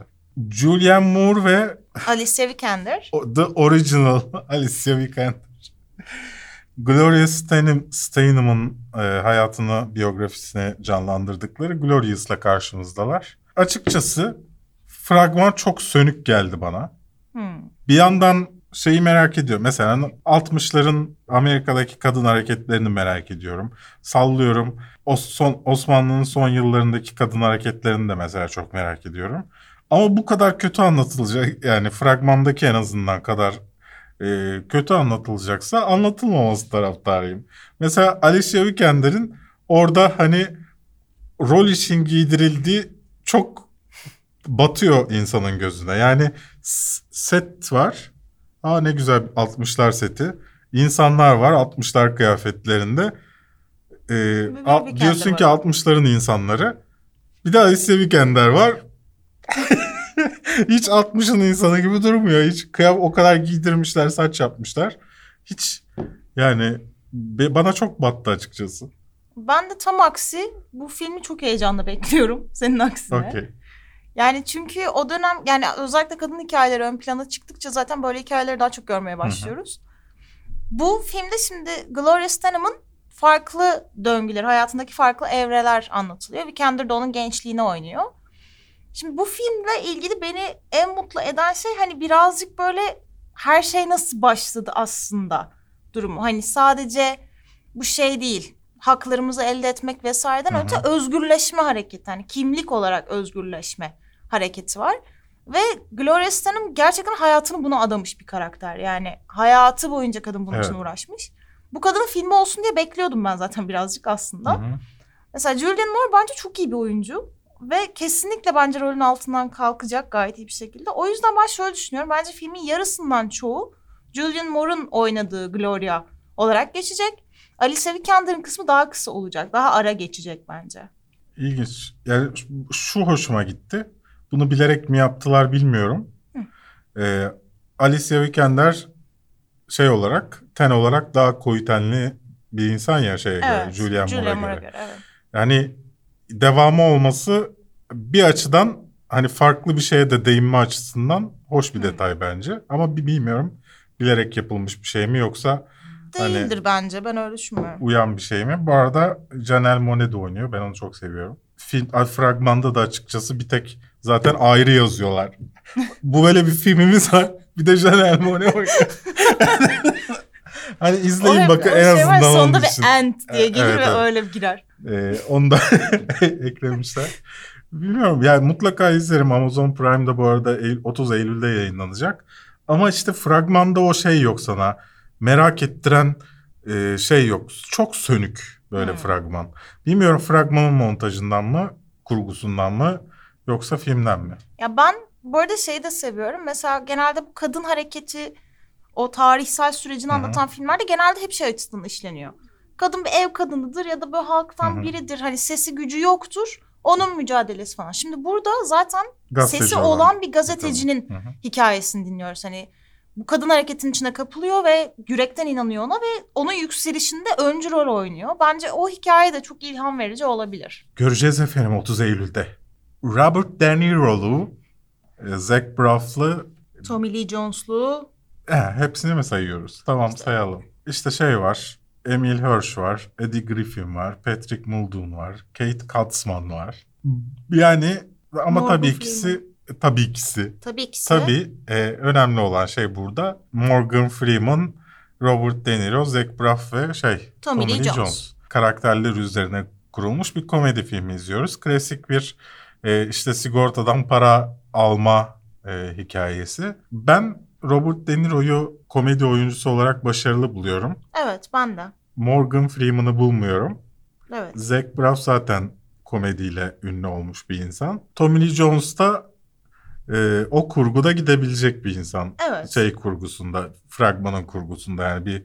Julianne Moore ve Alicia Vikander. The Original Alicia Vikander. Gloria Steinem, Steinem'ın e, hayatını, biyografisini canlandırdıkları Glorious'la karşımızdalar. Açıkçası fragman çok sönük geldi bana. Hmm. Bir yandan şeyi merak ediyorum. Mesela 60'ların Amerika'daki kadın hareketlerini merak ediyorum. Sallıyorum. O son, Osmanlı'nın son yıllarındaki kadın hareketlerini de mesela çok merak ediyorum. Ama bu kadar kötü anlatılacak yani fragmandaki en azından kadar e, kötü anlatılacaksa anlatılmaması taraftarıyım. Mesela Alicia Vikander'in orada hani rol için giydirildiği çok batıyor insanın gözüne. Yani set var. Aa ne güzel 60'lar seti. İnsanlar var 60'lar kıyafetlerinde. Ee, a, diyorsun ki 60'ların insanları. Bir de Alice Vikander var. Hiç 60'ın insanı gibi durmuyor. Hiç kıyaf o kadar giydirmişler, saç yapmışlar. Hiç yani bana çok battı açıkçası. Ben de tam aksi bu filmi çok heyecanla bekliyorum senin aksine. Okay. Yani çünkü o dönem yani özellikle kadın hikayeleri ön plana çıktıkça zaten böyle hikayeleri daha çok görmeye başlıyoruz. Hı hı. Bu filmde şimdi Gloria Steinem'ın farklı döngüler, hayatındaki farklı evreler anlatılıyor. Vikander de onun gençliğini oynuyor. Şimdi bu filmle ilgili beni en mutlu eden şey hani birazcık böyle her şey nasıl başladı aslında durumu. Hani sadece bu şey değil haklarımızı elde etmek vesaireden Hı-hı. öte özgürleşme hareketi. Hani kimlik olarak özgürleşme hareketi var. Ve Gloria Steinem gerçekten hayatını buna adamış bir karakter. Yani hayatı boyunca kadın bunun evet. için uğraşmış. Bu kadının filmi olsun diye bekliyordum ben zaten birazcık aslında. Hı-hı. Mesela Julianne Moore bence çok iyi bir oyuncu. Ve kesinlikle bence rolün altından kalkacak gayet iyi bir şekilde. O yüzden ben şöyle düşünüyorum. Bence filmin yarısından çoğu Julianne Moore'un oynadığı Gloria olarak geçecek. Alice Vikander'ın kısmı daha kısa olacak. Daha ara geçecek bence. İlginç. Yani şu hoşuma gitti. Bunu bilerek mi yaptılar bilmiyorum. Ee, Alicia Vikander şey olarak, ten olarak daha koyu tenli bir insan ya şeye evet, göre, Julian Moore'a göre. göre evet. Yani devamı olması bir açıdan hani farklı bir şeye de değinme açısından hoş bir Hı. detay bence. Ama bilmiyorum bilerek yapılmış bir şey mi yoksa Hani Değildir hani, bence ben öyle düşünmüyorum. Uyan bir şey mi? Bu arada Janelle Monáe de oynuyor. Ben onu çok seviyorum. Film fragmanda da açıkçası bir tek zaten ayrı yazıyorlar. Bu böyle bir filmimiz var. Bir de Janelle Monáe oynuyor. hani izleyin bakın en şey azından var, Sonunda bir end diye gelir evet, ve evet. öyle girer. Ee, onu da eklemişler. Bilmiyorum yani mutlaka izlerim. Amazon Prime'da bu arada 30 Eylül'de yayınlanacak. Ama işte fragmanda o şey yok sana merak ettiren e, şey yok. Çok sönük böyle hmm. fragman. Bilmiyorum fragmanın montajından mı, kurgusundan mı yoksa filmden mi? Ya ben bu arada şeyi de seviyorum. Mesela genelde bu kadın hareketi o tarihsel sürecini Hı-hı. anlatan filmlerde genelde hep şey açısından işleniyor. Kadın bir ev kadınıdır ya da böyle halktan Hı-hı. biridir. Hani sesi gücü yoktur. Onun mücadelesi falan. Şimdi burada zaten Gazeteci sesi olan, olan bir gazetecinin Hı-hı. hikayesini dinliyoruz. Hani bu kadın hareketin içine kapılıyor ve yürekten inanıyor ona ve onun yükselişinde öncü rol oynuyor. Bence o hikaye de çok ilham verici olabilir. Göreceğiz efendim 30 Eylül'de. Robert De Niro'lu, e, Zach Braff'lı... Tommy Lee Jones'lu... He, hepsini mi sayıyoruz? Tamam işte. sayalım. İşte şey var, Emil Hirsch var, Eddie Griffin var, Patrick Muldoon var, Kate Katzman var. Yani ama Morgan tabii ikisi tabii ikisi. Tabii ikisi. Tabii e, önemli olan şey burada Morgan Freeman, Robert De Niro, Zach Braff ve şey Tommy, Tommy Lee Jones. Jones. Karakterler üzerine kurulmuş bir komedi filmi izliyoruz. Klasik bir e, işte sigortadan para alma e, hikayesi. Ben Robert De Niro'yu komedi oyuncusu olarak başarılı buluyorum. Evet ben de. Morgan Freeman'ı bulmuyorum. Evet. Zach Braff zaten komediyle ünlü olmuş bir insan. Tommy Lee Jones da e, o kurguda gidebilecek bir insan. Evet. Şey kurgusunda, fragmanın kurgusunda yani bir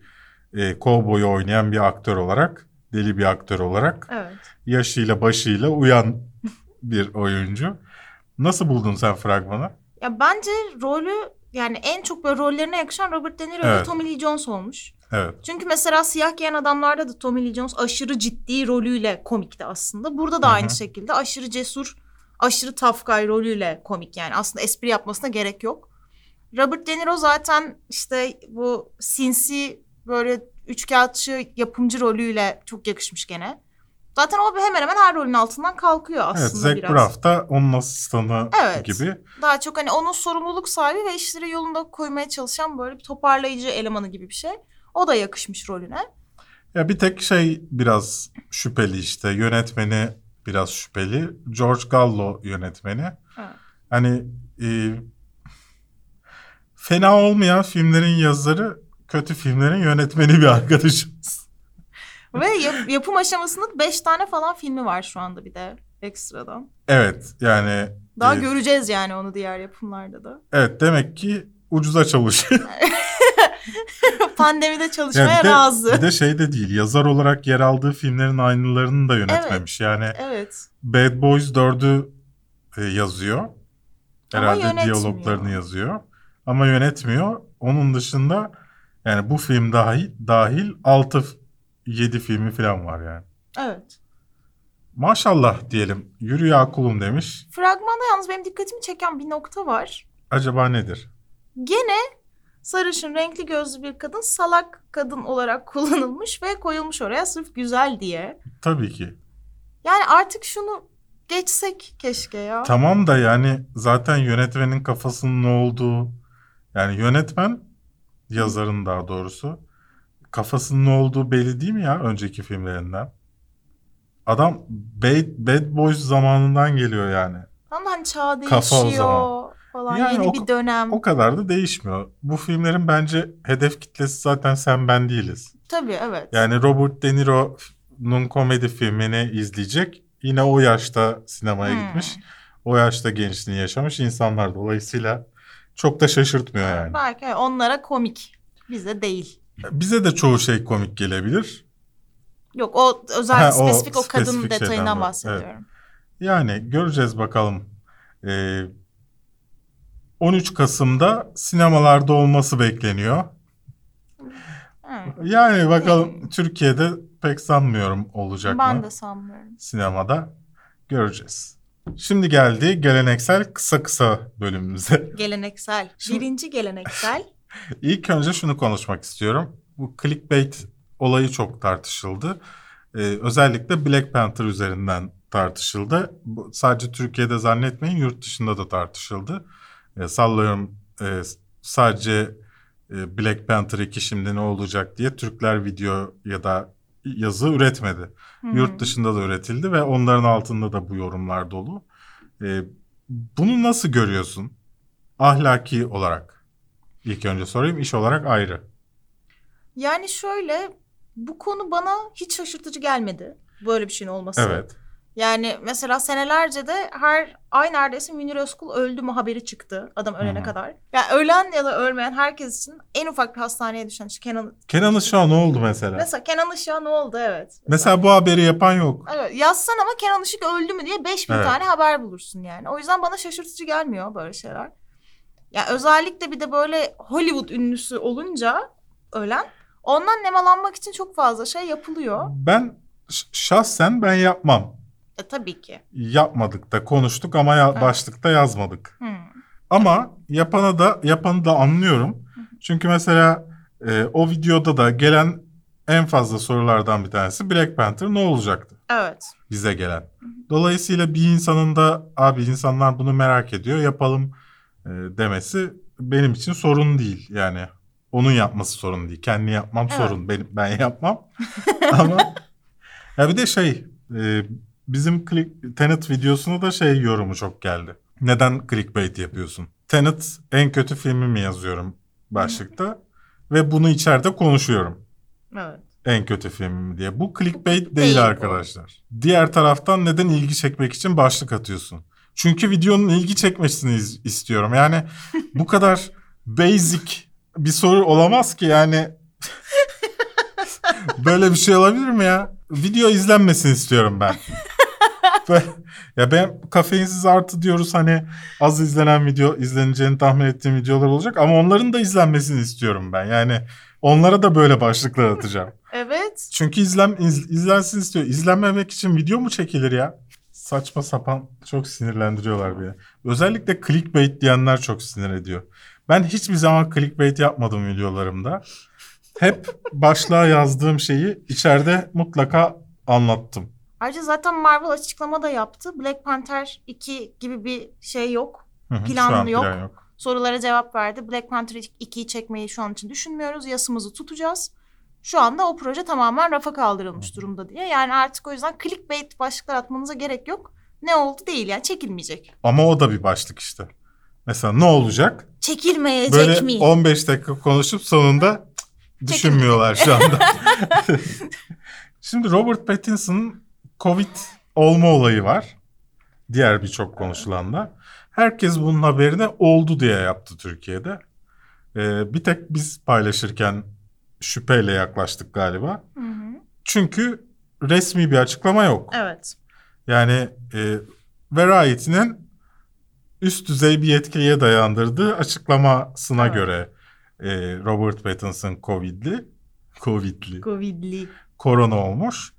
e, kovboyu oynayan bir aktör olarak, deli bir aktör olarak. Evet. Yaşıyla başıyla uyan bir oyuncu. Nasıl buldun sen fragmanı? Ya bence rolü yani en çok böyle rollerine yakışan Robert De Niro evet. ve Tommy Lee Jones olmuş. Evet. Çünkü mesela siyah giyen adamlarda da Tommy Lee Jones aşırı ciddi rolüyle komikti aslında. Burada da Hı-hı. aynı şekilde aşırı cesur aşırı guy rolüyle komik yani. Aslında espri yapmasına gerek yok. Robert De Niro zaten işte bu sinsi böyle üçkağıtçı yapımcı rolüyle çok yakışmış gene. Zaten o hemen hemen her rolün altından kalkıyor aslında Evet, Zac biraz. Braff da onun asistanı Evet. gibi. Daha çok hani onun sorumluluk sahibi ve işleri yolunda koymaya çalışan böyle bir toparlayıcı elemanı gibi bir şey. O da yakışmış rolüne. Ya bir tek şey biraz şüpheli işte yönetmeni biraz şüpheli. George Gallo yönetmeni. Evet. Hani e, fena olmayan filmlerin yazarı kötü filmlerin yönetmeni bir arkadaşımız. Ve yap- yapım aşamasında beş tane falan filmi var şu anda bir de ekstradan. Evet yani Daha e, göreceğiz yani onu diğer yapımlarda da. evet demek ki ucuza çalışıyor. Pandemide çalışmaya Yani bir de- razı. Bir de şey de değil yazar olarak yer aldığı filmlerin aynılarını da yönetmemiş. Yani Evet. Bad Boys 4'ü e, yazıyor. Herhalde diyaloglarını yazıyor. Ama yönetmiyor. Onun dışında yani bu film dahil, dahil 6 7 filmi falan var yani. Evet. Maşallah diyelim. Yürü ya kulum demiş. Fragmanda yalnız benim dikkatimi çeken bir nokta var. Acaba nedir? Gene sarışın renkli gözlü bir kadın salak kadın olarak kullanılmış ve koyulmuş oraya sırf güzel diye. Tabii ki. Yani artık şunu geçsek keşke ya. Tamam da yani zaten yönetmenin kafasının ne olduğu yani yönetmen yazarın daha doğrusu kafasının ne olduğu belli değil mi ya önceki filmlerinden? Adam Bad, Bad Boys zamanından geliyor yani. Ama hani çağ Kafa o değişiyor zaman. falan Yani yeni o- bir dönem. O kadar da değişmiyor. Bu filmlerin bence hedef kitlesi zaten sen ben değiliz. Tabii evet. Yani Robert De Niro'nun komedi filmini izleyecek. Yine o yaşta sinemaya Hmm. gitmiş. O yaşta gençliğini yaşamış insanlar dolayısıyla çok da şaşırtmıyor yani. Belki onlara komik. Bize değil. Bize de çoğu şey komik gelebilir. Yok o özel Ha, o spesifik o, kadın spesifik detayından bahsediyorum. Yani göreceğiz bakalım. Ee, 13 Kasım'da sinemalarda olması bekleniyor. Evet. Yani bakalım Türkiye'de pek sanmıyorum olacak Hmm. Ben mı de sanmıyorum. sinemada. Göreceğiz. Şimdi geldi geleneksel kısa kısa bölümümüze. Geleneksel. Şimdi- Birinci geleneksel. İlk önce şunu konuşmak istiyorum. Bu clickbait olayı çok tartışıldı. Ee, özellikle Black Panther üzerinden tartışıldı. Bu, sadece Türkiye'de zannetmeyin yurt dışında da tartışıldı. Ee, sallıyorum e, sadece e, Black Panther 2 şimdi ne olacak diye Türkler video ya da yazı üretmedi. Hı. Yurt dışında da üretildi ve onların altında da bu yorumlar dolu. Ee, bunu nasıl görüyorsun? Ahlaki olarak. İlk önce sorayım iş olarak ayrı. Yani şöyle bu konu bana hiç şaşırtıcı gelmedi. Böyle bir şeyin olması. Evet. Yani mesela senelerce de her ay neredeyse Münir Özkul öldü mü haberi çıktı adam ölene Hı hı. kadar. Yani ölen ya da ölmeyen herkes için en ufak bir hastaneye düşen işte Kenan Kenan Işık'a ne oldu mesela? mesela Kenan Işık'a ne oldu evet. Mesela bu haberi yapan yok. Evet, yazsan ama Kenan Işık öldü mü diye 5000 Evet. tane haber bulursun yani. O yüzden bana şaşırtıcı gelmiyor böyle şeyler. Ya özellikle bir de böyle Hollywood ünlüsü olunca ölen ondan nemalanmak için çok fazla şey yapılıyor. Ben şahsen ben yapmam. E tabii ki. Yapmadık da konuştuk ama ya- Evet. başlıkta yazmadık. Hmm. Ama yapana da yapanı da anlıyorum. Çünkü mesela e, o videoda da gelen en fazla sorulardan bir tanesi Black Panther ne olacaktı? Evet. bize gelen. Dolayısıyla bir insanın da abi insanlar bunu merak ediyor yapalım demesi benim için sorun değil. Yani onun yapması sorun değil. Kendi yapmam Evet. sorun. Benim, ben yapmam. Ama ya bir de şey e, bizim click, Tenet videosuna da şey yorumu çok geldi. Neden clickbait yapıyorsun? Tenet en kötü filmi mi yazıyorum başlıkta ve bunu içeride konuşuyorum Evet. en kötü filmim diye. Bu clickbait değil, Değil bu. arkadaşlar. Diğer taraftan neden ilgi çekmek için başlık atıyorsun? Çünkü videonun ilgi çekmesini istiyorum. Yani bu kadar basic bir soru olamaz ki yani. Böyle bir şey olabilir mi ya? Video izlenmesini istiyorum ben. Ya ben kafeinsiz artı diyoruz hani az izlenen video izleneceğini tahmin ettiğim videolar olacak ama onların da izlenmesini istiyorum ben. Yani onlara da böyle başlıklar atacağım. Evet. Çünkü izlen, iz- izlensin istiyor. İzlenmemek için video mu çekilir ya? Saçma sapan çok sinirlendiriyorlar beni. Özellikle clickbait diyenler çok sinir ediyor. Ben hiçbir zaman clickbait yapmadım videolarımda. Hep başlığa yazdığım şeyi içeride mutlaka anlattım. Ayrıca zaten Marvel açıklama da yaptı. Black Panther 2 gibi bir şey yok. Hı hı, şu Planlı an yok. plan yok. Sorulara cevap verdi. Black Panther 2'yi çekmeyi şu an için düşünmüyoruz. Yasımızı tutacağız. Şu anda o proje tamamen rafa kaldırılmış durumda diye. Yani artık o yüzden clickbait başlıklar atmanıza gerek yok. Ne oldu değil yani çekilmeyecek. Ama o da bir başlık işte. Mesela ne olacak? Çekilmeyecek Böyle mi? 15 dakika konuşup sonunda düşünmüyorlar şu anda. Şimdi Robert Pattinson'ın Covid olma olayı var. Diğer birçok konuşulan da. Herkes bunun haberini oldu diye yaptı Türkiye'de. Ee, bir tek biz paylaşırken şüpheyle yaklaştık galiba. Hı hı. Çünkü resmi bir açıklama yok. Evet. Yani e, Variety'nin üst düzey bir yetkiliye dayandırdığı açıklamasına Evet. göre e, Robert Pattinson Covid'li, Covid'li, Covid'li. korona olmuş.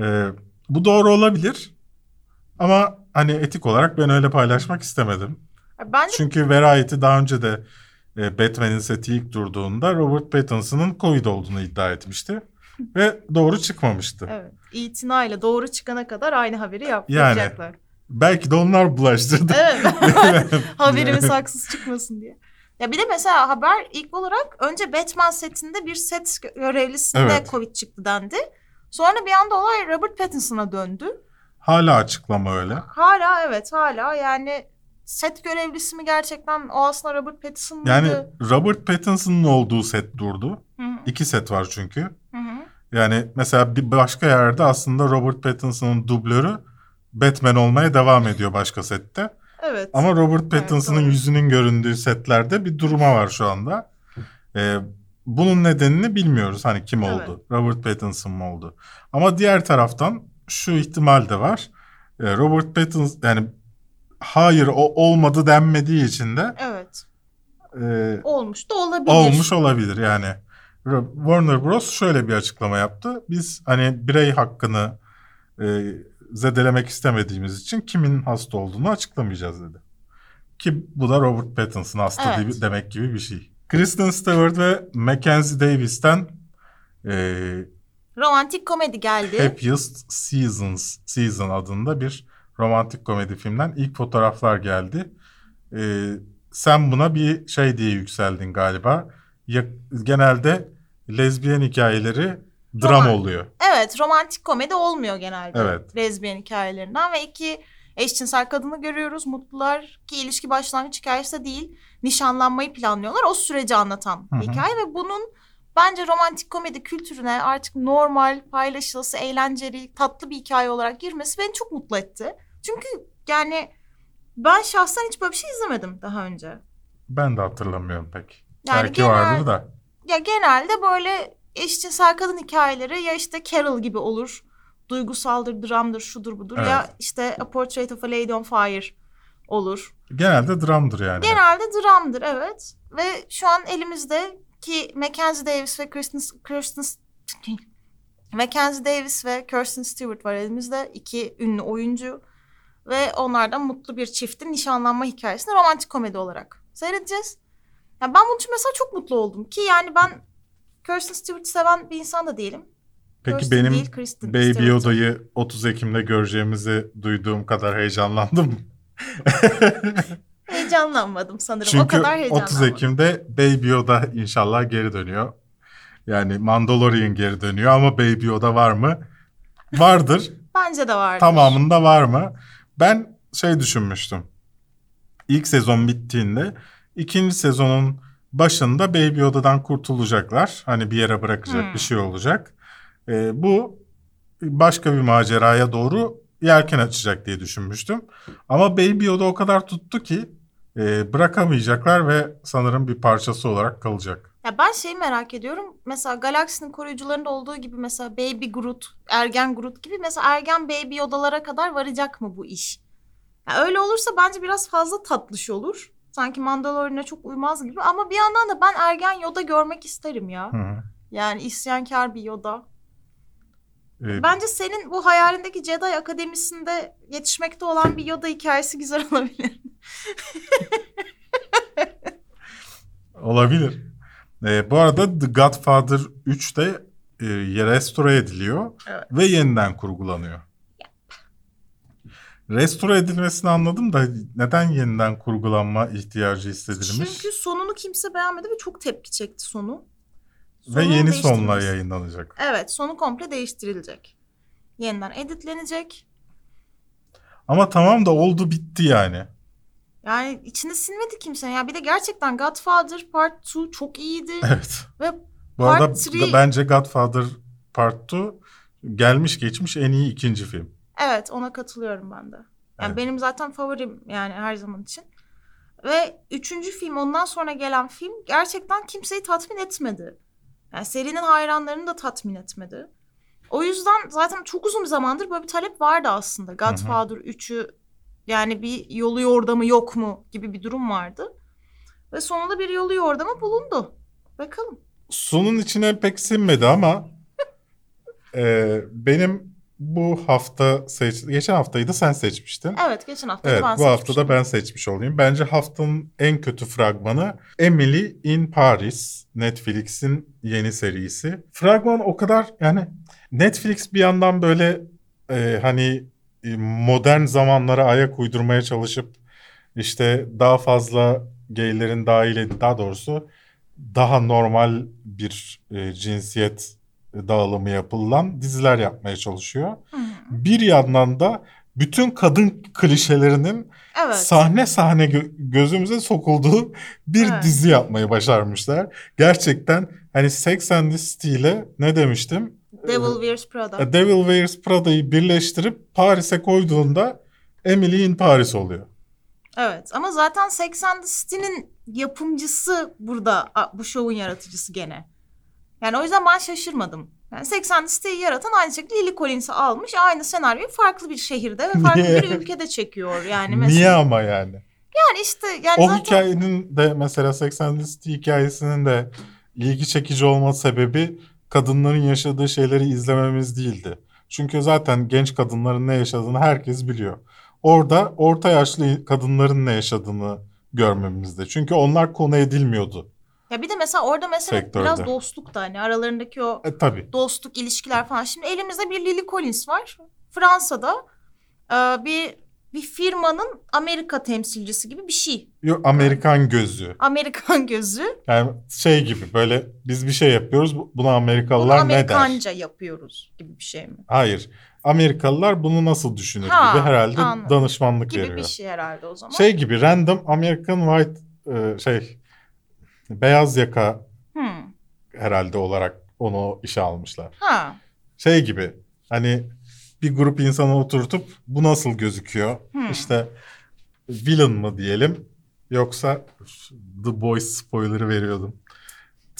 E, bu doğru olabilir ama hani etik olarak ben öyle paylaşmak istemedim. Bence Çünkü Variety daha önce de Batman'in seti ilk durduğunda Robert Pattinson'ın Covid olduğunu iddia etmişti. Ve doğru çıkmamıştı. evet. itinayla doğru çıkana kadar aynı haberi yap- Yani. yapacaklar. Belki de onlar bulaştırdı. Evet. Haberimiz haksız çıkmasın diye. Ya bir de mesela haber ilk olarak önce Batman setinde bir set görevlisinde Evet. Covid çıktı dendi. Sonra bir anda olay Robert Pattinson'a döndü. Hala açıklama öyle. Hala evet hala yani set görevlisi mi gerçekten o aslında Robert Pattinson mıydı? Yani Robert Pattinson'ın olduğu set durdu. Hı hı, İki set var çünkü. hı hı. Yani mesela bir başka yerde aslında Robert Pattinson'ın dublörü Batman olmaya devam ediyor başka sette. Evet. Ama Robert Pattinson'ın doğru. yüzünün göründüğü setlerde bir duruma var şu anda. Ee, bunun nedenini bilmiyoruz. Hani kim Evet. oldu? Robert Pattinson mı oldu? Ama diğer taraftan şu ihtimal de var. Ee, Robert Pattinson yani hayır o olmadı denmediği için de Evet. e, Olmuş da olabilir. olmuş olabilir yani. Warner Bros. şöyle bir açıklama yaptı. Biz hani birey hakkını e, zedelemek istemediğimiz için kimin hasta olduğunu açıklamayacağız dedi. Ki bu da Robert Pattinson hasta Evet. demek gibi bir şey. Kristen Stewart ve Mackenzie Davis'ten e, Romantik komedi geldi. Happiest Seasons Season adında bir romantik komedi filmden ilk fotoğraflar geldi. Ee, sen buna bir şey diye yükseldin galiba. Ya, genelde lezbiyen hikayeleri dram Roman- oluyor. Evet romantik komedi olmuyor genelde. Evet. Lezbiyen hikayelerinden ve iki eşcinsel kadını görüyoruz. Mutlular ki ilişki başlangıç hikayesi de değil. Nişanlanmayı planlıyorlar. O süreci anlatan Hı hı. bir hikaye ve bunun bence romantik komedi kültürüne artık normal, paylaşılası, eğlenceli, tatlı bir hikaye olarak girmesi beni çok mutlu etti. Çünkü yani ben şahsen hiç böyle bir şey izlemedim daha önce. Ben de hatırlamıyorum pek. Yani Belki genel- vardır da. Ya genelde böyle eşcinsel kadın hikayeleri ya işte Carol gibi olur. Duygusaldır, dramdır, şudur budur. Ya Evet. işte A Portrait of a Lady on Fire olur. Genelde dramdır yani. Genelde dramdır evet. Ve şu an elimizde ki Mackenzie Davis ve Kristen, Kristen Mackenzie Davis ve Kirsten Stewart var elimizde. iki ünlü oyuncu. Ve onlardan mutlu bir çiftin nişanlanma hikayesini romantik komedi olarak seyredeceğiz. Ya ben bunun için mesela çok mutlu oldum. Ki yani ben Kirsten Stewart'ı seven bir insan da değilim. Peki Kirsten benim değil, Kristen Baby Stewart. Yoda'yı 30 Ekim'de göreceğimizi duyduğum kadar heyecanlandım. Heyecanlanmadım sanırım. o Çünkü kadar heyecanlanmadım. 30 Ekim'de Baby Yoda inşallah geri dönüyor. Yani Mandalorian geri dönüyor ama Baby Yoda var mı? Vardır. Bence de vardır. Tamamında var mı? Ben şey düşünmüştüm. İlk sezon bittiğinde ikinci sezonun başında Baby Yoda'dan kurtulacaklar. Hani bir yere bırakacak Hmm. bir şey olacak. Ee, bu başka bir maceraya doğru yelken açacak diye düşünmüştüm. Ama Baby Yoda o kadar tuttu ki e, bırakamayacaklar ve sanırım bir parçası olarak kalacak. Ya ben şeyi merak ediyorum. Mesela Galaksinin koruyucularında olduğu gibi mesela Baby Groot, Ergen Groot gibi mesela ergen Baby Yoda'lara kadar varacak mı bu iş? Ya öyle olursa bence biraz fazla tatlış olur. Sanki Mandalorian'a çok uymaz gibi ama bir yandan da ben ergen Yoda görmek isterim ya. Hı. Yani isyankar bir Yoda. Ee, Bence senin bu hayalindeki Jedi Akademisi'nde yetişmekte olan bir Yoda hikayesi güzel olabilir. Olabilir. Ee, bu arada The Godfather 3 de e, restore ediliyor Evet. ve yeniden kurgulanıyor. Restore edilmesini anladım da neden yeniden kurgulanma ihtiyacı hissedilmiş? Çünkü sonunu kimse beğenmedi ve çok tepki çekti sonu. Ve Sonun yeni değiştirilmesi. sonla yayınlanacak. Evet sonu komple değiştirilecek. Yeniden editlenecek. Ama tamam da oldu bitti yani. Yani içine sinmedi kimse. Ya bir de gerçekten Godfather Part 2 çok iyiydi. Evet. Ve Bu arada Part 3 bence Godfather Part 2 gelmiş geçmiş en iyi ikinci film. evet ona katılıyorum ben de. Yani Evet. benim zaten favorim yani her zaman için. Ve üçüncü film ondan sonra gelen film gerçekten kimseyi tatmin etmedi. Yani serinin hayranlarını da tatmin etmedi. O yüzden zaten çok uzun bir zamandır böyle bir talep vardı aslında. Godfather 3'ü yani bir yolu yordamı yok mu gibi bir durum vardı. Ve sonunda bir yolu yordamı bulundu. Bakalım. Sunun içine pek sinmedi ama e, benim bu hafta seç geçen haftayı da sen seçmiştin. Evet geçen hafta Evet ben bu hafta da ben seçmiş olayım. Bence haftanın en kötü fragmanı Emily in Paris. Netflix'in yeni serisi. Fragman o kadar yani Netflix bir yandan böyle e, hani modern zamanlara ayak uydurmaya çalışıp işte daha fazla gaylerin dahil ed- daha doğrusu daha normal bir e, cinsiyet dağılımı yapılan diziler yapmaya çalışıyor. Hı. Bir yandan da bütün kadın klişelerinin Evet. sahne sahne gö- gözümüze sokulduğu bir Evet. dizi yapmayı başarmışlar. Gerçekten hani Sex and the City ile ne demiştim? Devil Wears Prada. A Devil Wears Prada'yı birleştirip Paris'e koyduğunda Emily in Paris oluyor. Evet ama zaten Sex and the City'nin yapımcısı burada bu şovun yaratıcısı gene. Yani o yüzden ben şaşırmadım. Yani Sex and the City'yi yaratan aynı şekilde Lily Collins'i almış. Aynı senaryoyu farklı bir şehirde ve farklı Niye? bir ülkede çekiyor. Yani mesela. Niye ama yani? Yani işte yani O zaten hikayenin de mesela Sex and the City hikayesinin de ilgi çekici olma sebebi kadınların yaşadığı şeyleri izlememiz değildi. Çünkü zaten genç kadınların ne yaşadığını herkes biliyor. Orada orta yaşlı kadınların ne yaşadığını görmemizde. Çünkü onlar konu edilmiyordu. ya bir de mesela orada mesela Sektörde. biraz dostluk da hani aralarındaki o E tabii. dostluk ilişkiler falan. Şimdi elimizde bir Lily Collins var. Fransa'da e, bir bir firmanın Amerika temsilcisi gibi bir şey. Yo, Amerikan gözü. Amerikan gözü. Yani şey gibi böyle biz bir şey yapıyoruz bu- buna Bunu Amerikalılar ne der? Amerikanca yapıyoruz gibi bir şey mi? Hayır. Amerikalılar bunu nasıl düşünür Ha, gibi herhalde anladım. danışmanlık Gibi veriyor. bir şey herhalde o zaman. Şey gibi random American white e, şey beyaz yaka Hmm. herhalde olarak onu işe almışlar. Ha. Şey gibi hani bir grup insanı oturtup bu nasıl gözüküyor? Hmm. İşte villain mı diyelim yoksa The Boys spoiler'ı veriyordum.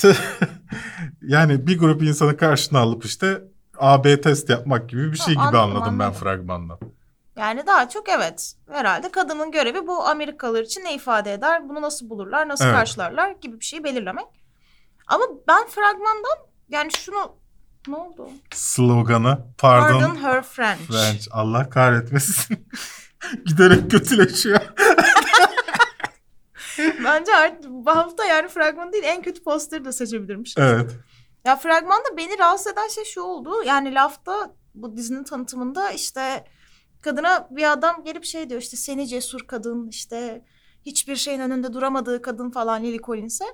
yani bir grup insanı karşına alıp işte AB test yapmak gibi bir şey Ha, gibi anladım, anladım ben anladım. fragmandan. Yani daha çok evet. Herhalde kadının görevi bu Amerikalılar için ne ifade eder? Bunu nasıl bulurlar? Nasıl Evet. karşılarlar? Gibi bir şeyi belirlemek. Ama ben fragmandan yani şunu ne oldu? Sloganı pardon, Pardon her French. French Allah kahretmesin. Giderek kötüleşiyor. Bence artık bu hafta yani fragman değil en kötü posteri de seçebilirmiş. Evet. Ya fragmanda beni rahatsız eden şey şu oldu. Yani lafta bu dizinin tanıtımında işte kadına bir adam gelip şey diyor işte seni cesur kadın işte hiçbir şeyin önünde duramadığı kadın falan Lily Collins'e.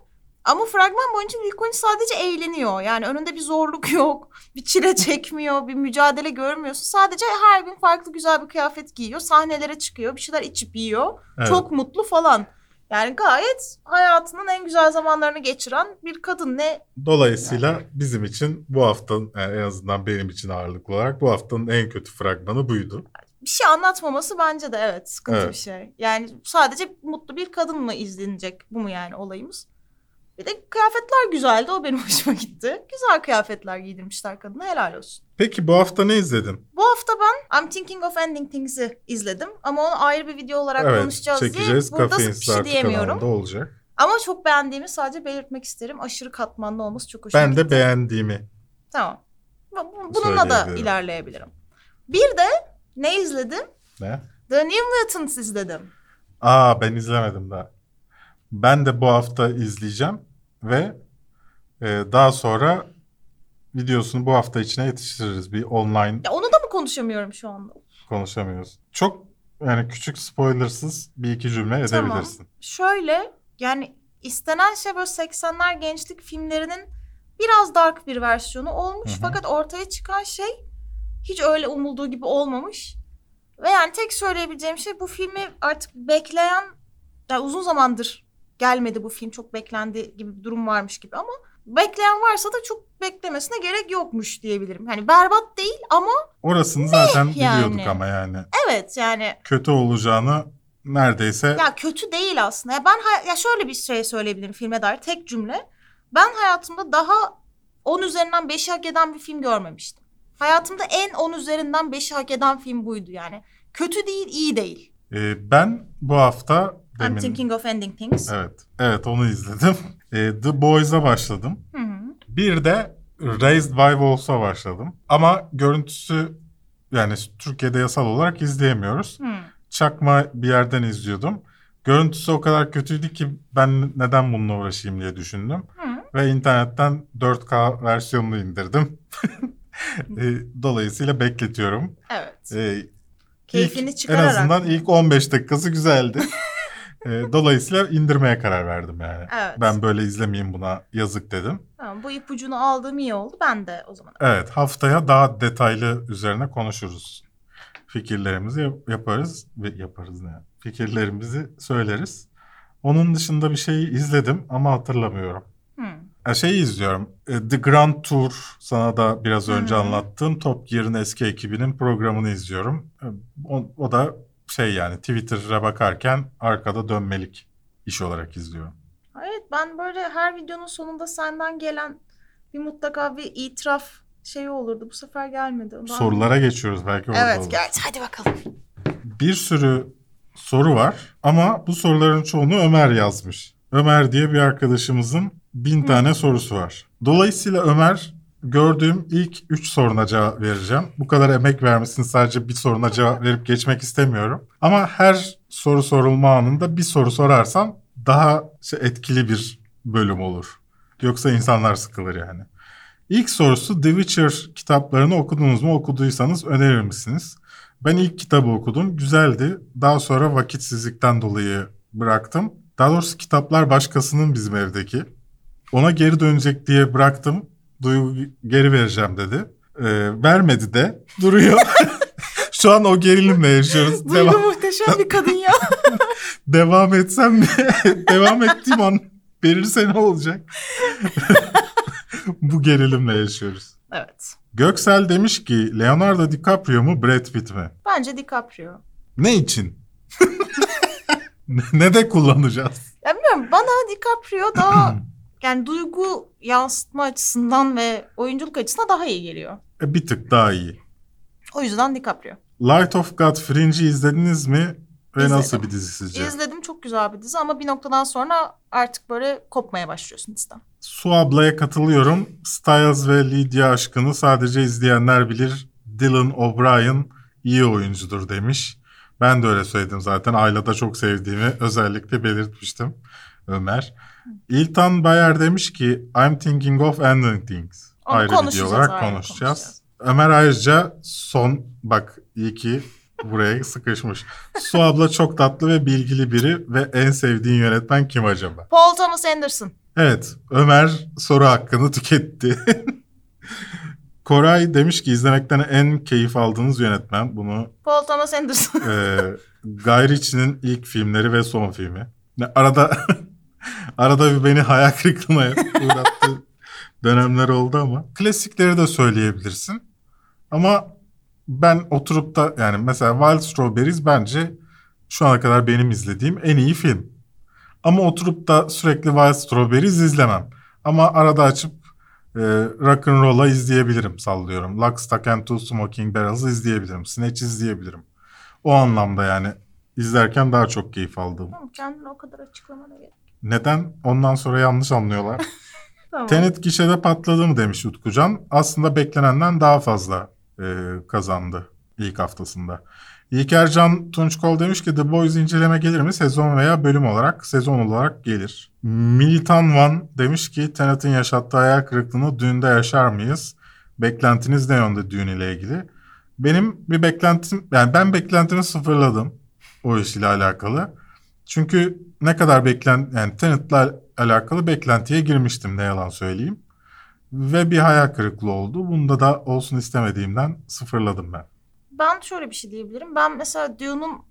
Ama fragman boyunca Lily Collins sadece eğleniyor. Yani önünde bir zorluk yok. Bir çile çekmiyor. Bir mücadele görmüyorsun. Sadece her gün farklı güzel bir kıyafet giyiyor. Sahnelere çıkıyor. Bir şeyler içip yiyor. evet. Çok mutlu falan. Yani gayet hayatının en güzel zamanlarını geçiren bir kadın. Ne Dolayısıyla bizim için bu haftanın yani en azından benim için ağırlıklı olarak bu haftanın en kötü fragmanı buydu. bir şey anlatmaması bence de evet sıkıntı Evet. bir şey. Yani sadece mutlu bir kadın mı izlenecek bu mu yani olayımız? Bir de kıyafetler güzeldi o benim hoşuma gitti. Güzel kıyafetler giydirmişler kadına helal olsun. Peki bu hafta ne izledin? Bu hafta ben I'm Thinking of Ending Things'i izledim. Ama onu ayrı bir video olarak evet konuşacağız çekeceğiz. diye burada bir şey diyemiyorum. olacak. Ama çok beğendiğimi sadece belirtmek isterim. Aşırı katmanlı olması çok hoşuma Ben gitti. de beğendiğimi Tamam. Bu- bu- Bununla da ilerleyebilirim. Bir de ne izledim? ne? The New Mutants izledim. Aa ben izlemedim daha. Ben de bu hafta izleyeceğim ve e, daha sonra videosunu bu hafta içine yetiştiririz. Bir online Ya onu da mı konuşamıyorum şu anda? konuşamıyoruz. Çok yani küçük spoilersız bir iki cümle Tamam. edebilirsin. Şöyle yani istenen şey böyle 80'ler gençlik filmlerinin biraz dark bir versiyonu olmuş. Hı hı. Fakat ortaya çıkan şey hiç öyle umulduğu gibi olmamış. Ve yani tek söyleyebileceğim şey bu filmi artık bekleyen yani uzun zamandır gelmedi bu film çok beklendi gibi bir durum varmış gibi ama bekleyen varsa da çok beklemesine gerek yokmuş diyebilirim. Hani berbat değil ama Orasını zaten yani? biliyorduk ama yani. evet yani Kötü olacağını neredeyse Ya kötü değil aslında. Ya ben hay- ya şöyle bir şey söyleyebilirim filme dair tek cümle. Ben hayatımda daha 10 üzerinden 5'i hak eden bir film görmemiştim. Hayatımda en 10 üzerinden 5'i hak eden film buydu yani. Kötü değil, iyi değil. Ee, ben bu hafta I'm demin thinking of ending things. evet evet onu izledim. Ee, The Boys'a başladım. Hı hı. Bir de Raised by Wolves'a başladım. Ama görüntüsü yani Türkiye'de yasal olarak izleyemiyoruz. Hı. Çakma bir yerden izliyordum. Görüntüsü o kadar kötüydü ki ben neden bununla uğraşayım diye düşündüm. Hı. Ve internetten 4K versiyonunu indirdim. Ee, Dolayısıyla bekletiyorum. Evet. Ee, Keyfini ilk- çıkararak. En azından ilk 15 dakikası güzeldi. Ee, Dolayısıyla indirmeye karar verdim yani. Evet. Ben böyle izlemeyeyim buna yazık dedim. Tamam, bu ipucunu aldığım iyi oldu. Ben de o zaman. Evet haftaya daha detaylı üzerine konuşuruz. Fikirlerimizi yap- yaparız ve yaparız ne? Fikirlerimizi söyleriz. Onun dışında bir şey izledim ama hatırlamıyorum. Hı. Ya şeyi izliyorum. e, The Grand Tour sana da biraz önce hı. anlattığım Top Gear'ın eski ekibinin programını izliyorum. E, O, o da şey yani Twitter'a bakarken arkada dönmelik iş olarak izliyorum. Evet ben böyle her videonun sonunda senden gelen bir mutlaka bir itiraf şeyi olurdu. Bu sefer gelmedi. Ondan- Sorulara geçiyoruz belki orada Evet olur. gel hadi bakalım. bir sürü soru var ama bu soruların çoğunu Ömer yazmış. Ömer diye bir arkadaşımızın bin Hı. tane sorusu var. Dolayısıyla Ömer gördüğüm ilk üç soruna cevap vereceğim. Bu kadar emek vermişsin sadece bir soruna cevap verip geçmek istemiyorum. Ama her soru sorulma anında bir soru sorarsam daha şey, etkili bir bölüm olur. Yoksa insanlar sıkılır yani. İlk sorusu The Witcher kitaplarını okudunuz mu? Okuduysanız önerir misiniz? Ben ilk kitabı okudum. Güzeldi. Daha sonra vakitsizlikten dolayı bıraktım. Daha doğrusu kitaplar başkasının bizim evdeki. Ona geri dönecek diye bıraktım. Duygu geri vereceğim dedi. Ee, vermedi de. Duruyor. Şu an o gerilimle yaşıyoruz. Duygu Devam, muhteşem bir kadın ya. devam etsem mi? devam ettiğim an verirse ne olacak? Bu gerilimle yaşıyoruz. evet. Göksel demiş ki Leonardo DiCaprio mu Brad Pitt mi? Bence DiCaprio. Ne için? Ne- ne de kullanacağız? Ya bilmiyorum bana DiCaprio daha yani duygu yansıtma açısından ve oyunculuk açısından daha iyi geliyor. E, bir tık daha iyi. O yüzden DiCaprio. Light of God Fringe'i izlediniz mi? Ve İzledim. nasıl bir dizi sizce? İzledim çok güzel bir dizi ama bir noktadan sonra artık böyle kopmaya başlıyorsun diziden. Su ablaya katılıyorum. Styles ve Lydia aşkını sadece izleyenler bilir. Dylan O'Brien iyi oyuncudur demiş. Ben de öyle söyledim zaten. Ayla'da çok sevdiğimi özellikle belirtmiştim. Ömer. İltan Bayer demiş ki I'm thinking of ending things. Onu ayrı video olarak ayrı konuşacağız. konuşacağız. Ömer ayrıca son bak iyi ki buraya sıkışmış. Su abla çok tatlı ve bilgili biri ve en sevdiğin yönetmen kim acaba? Paul Thomas Anderson. Evet, Ömer soru hakkını tüketti. Koray demiş ki izlemekten en keyif aldığınız yönetmen. Bunu Paul Thomas Anderson. e, Guy Ritchie'nin ilk filmleri ve son filmi. Arada arada bir beni hayal kırıklığına uğrattı dönemler oldu ama. Klasikleri de söyleyebilirsin. Ama ben oturup da yani mesela Wild Strawberries bence şu ana kadar benim izlediğim en iyi film. Ama oturup da sürekli Wild Strawberries izlemem. Ama arada açıp e, Rock and Roll'a izleyebilirim sallıyorum. Lock, Stock and Two Smoking Barrels'ı izleyebilirim. Snatch izleyebilirim. O anlamda yani izlerken daha çok keyif aldım. Kendini o kadar açıklamana gerek. Neden? Ondan sonra yanlış anlıyorlar. Tamam. Tenet gişede patladı mı demiş Utkucan. Aslında beklenenden daha fazla e, kazandı ilk haftasında. İlkercan Tunçkol demiş ki The Boys inceleme gelir mi? Sezon veya bölüm olarak, sezon olarak gelir. Militan Van demiş ki Tenet'in yaşattığı hayal kırıklığını düğünde yaşar mıyız? Beklentiniz ne yönde düğün ile ilgili? Benim bir beklentim, yani ben beklentimi sıfırladım. o iş ile alakalı. Çünkü ne kadar beklen yani Tenet'la alakalı beklentiye girmiştim ne yalan söyleyeyim. Ve bir hayal kırıklığı oldu. Bunda da olsun istemediğimden sıfırladım ben. Ben şöyle bir şey diyebilirim. Ben mesela Dune'un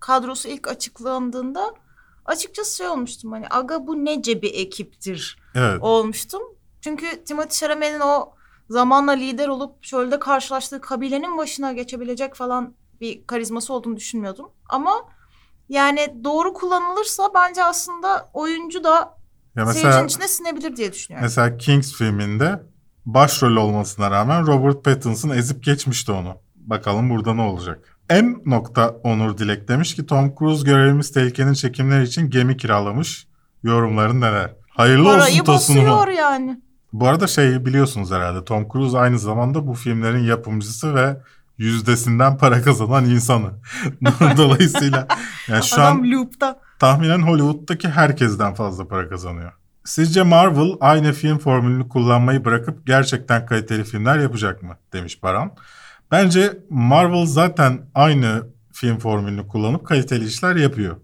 kadrosu ilk açıklandığında açıkçası şey olmuştum hani aga bu nece bir ekiptir Evet. olmuştum. Çünkü Timothy Chalamet'in o zamanla lider olup şöyle karşılaştığı kabilenin başına geçebilecek falan bir karizması olduğunu düşünmüyordum. Ama yani doğru kullanılırsa bence aslında oyuncu da Ya seyircinin mesela içine sinebilir diye düşünüyorum. mesela Kings filminde başrol olmasına rağmen Robert Pattinson ezip geçmişti onu. Bakalım burada ne olacak. M. nokta Onur Dilek demiş ki Tom Cruise görevimiz tehlikenin çekimleri için gemi kiralamış. Yorumların neler? Hayırlı olsun Parayı Tosun'uma. basıyor yani. Bu arada şey biliyorsunuz herhalde Tom Cruise aynı zamanda bu filmlerin yapımcısı ve yüzdesinden para kazanan insanı. Dolayısıyla yani şu Adam an loop'ta. tahminen Hollywood'daki herkesten fazla para kazanıyor. Sizce Marvel aynı film formülünü kullanmayı bırakıp gerçekten kaliteli filmler yapacak mı? Demiş Baran. Bence Marvel zaten aynı film formülünü kullanıp kaliteli işler yapıyor.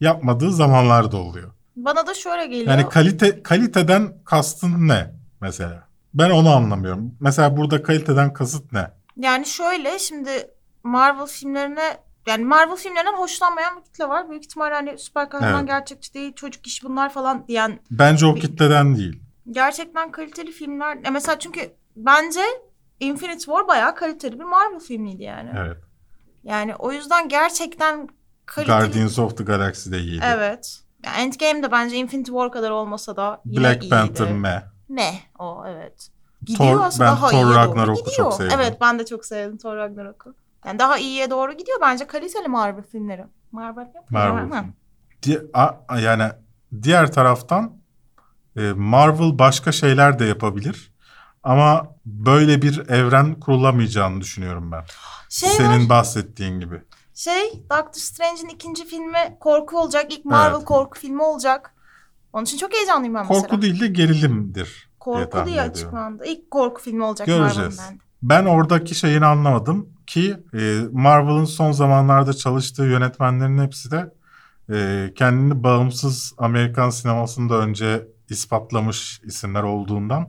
Yapmadığı zamanlar da oluyor. Bana da şöyle geliyor. Yani kalite kaliteden kastın ne mesela? Ben onu anlamıyorum. Mesela burada kaliteden kasıt ne? Yani şöyle şimdi Marvel filmlerine yani Marvel filmlerinden hoşlanmayan bir kitle var. Büyük ihtimalle hani süper kahraman Evet. gerçekçi değil, çocuk iş bunlar falan diyen Bence o kitleden değil. gerçekten kaliteli filmler. Ya mesela çünkü bence Infinity War bayağı kaliteli bir Marvel filmiydi yani. Evet. Yani o yüzden gerçekten kaliteli. Guardians of the Galaxy de iyiydi. Evet. Ya Endgame de bence Infinity War kadar olmasa da yine Black iyiydi. Panther me. Me o evet. Gidiyor Thor- aslında ben daha Thor iyiye doğru Ragnarok'u gidiyor. çok sevdim. Evet ben de çok sevdim Thor Ragnarok'u. Yani daha iyiye doğru gidiyor bence kaliteli Marvel filmleri. Marvel Marvel film. Di- a- yani diğer taraftan e, Marvel başka şeyler de yapabilir. Ama böyle bir evren kurulamayacağını düşünüyorum ben. Şey Senin var, bahsettiğin gibi. şey Doctor Strange'in ikinci filmi korku olacak. İlk Marvel Evet. korku filmi olacak. Onun için çok heyecanlıyım ben mesela. Korku değil de gerilimdir Korku diye ediyorum. açıklandı. İlk korku filmi olacak Göreceğiz. Marvel'ın. Ben oradaki şeyini anlamadım ki e, Marvel'ın son zamanlarda çalıştığı yönetmenlerin hepsi de e, kendini bağımsız Amerikan sinemasında önce ispatlamış isimler olduğundan.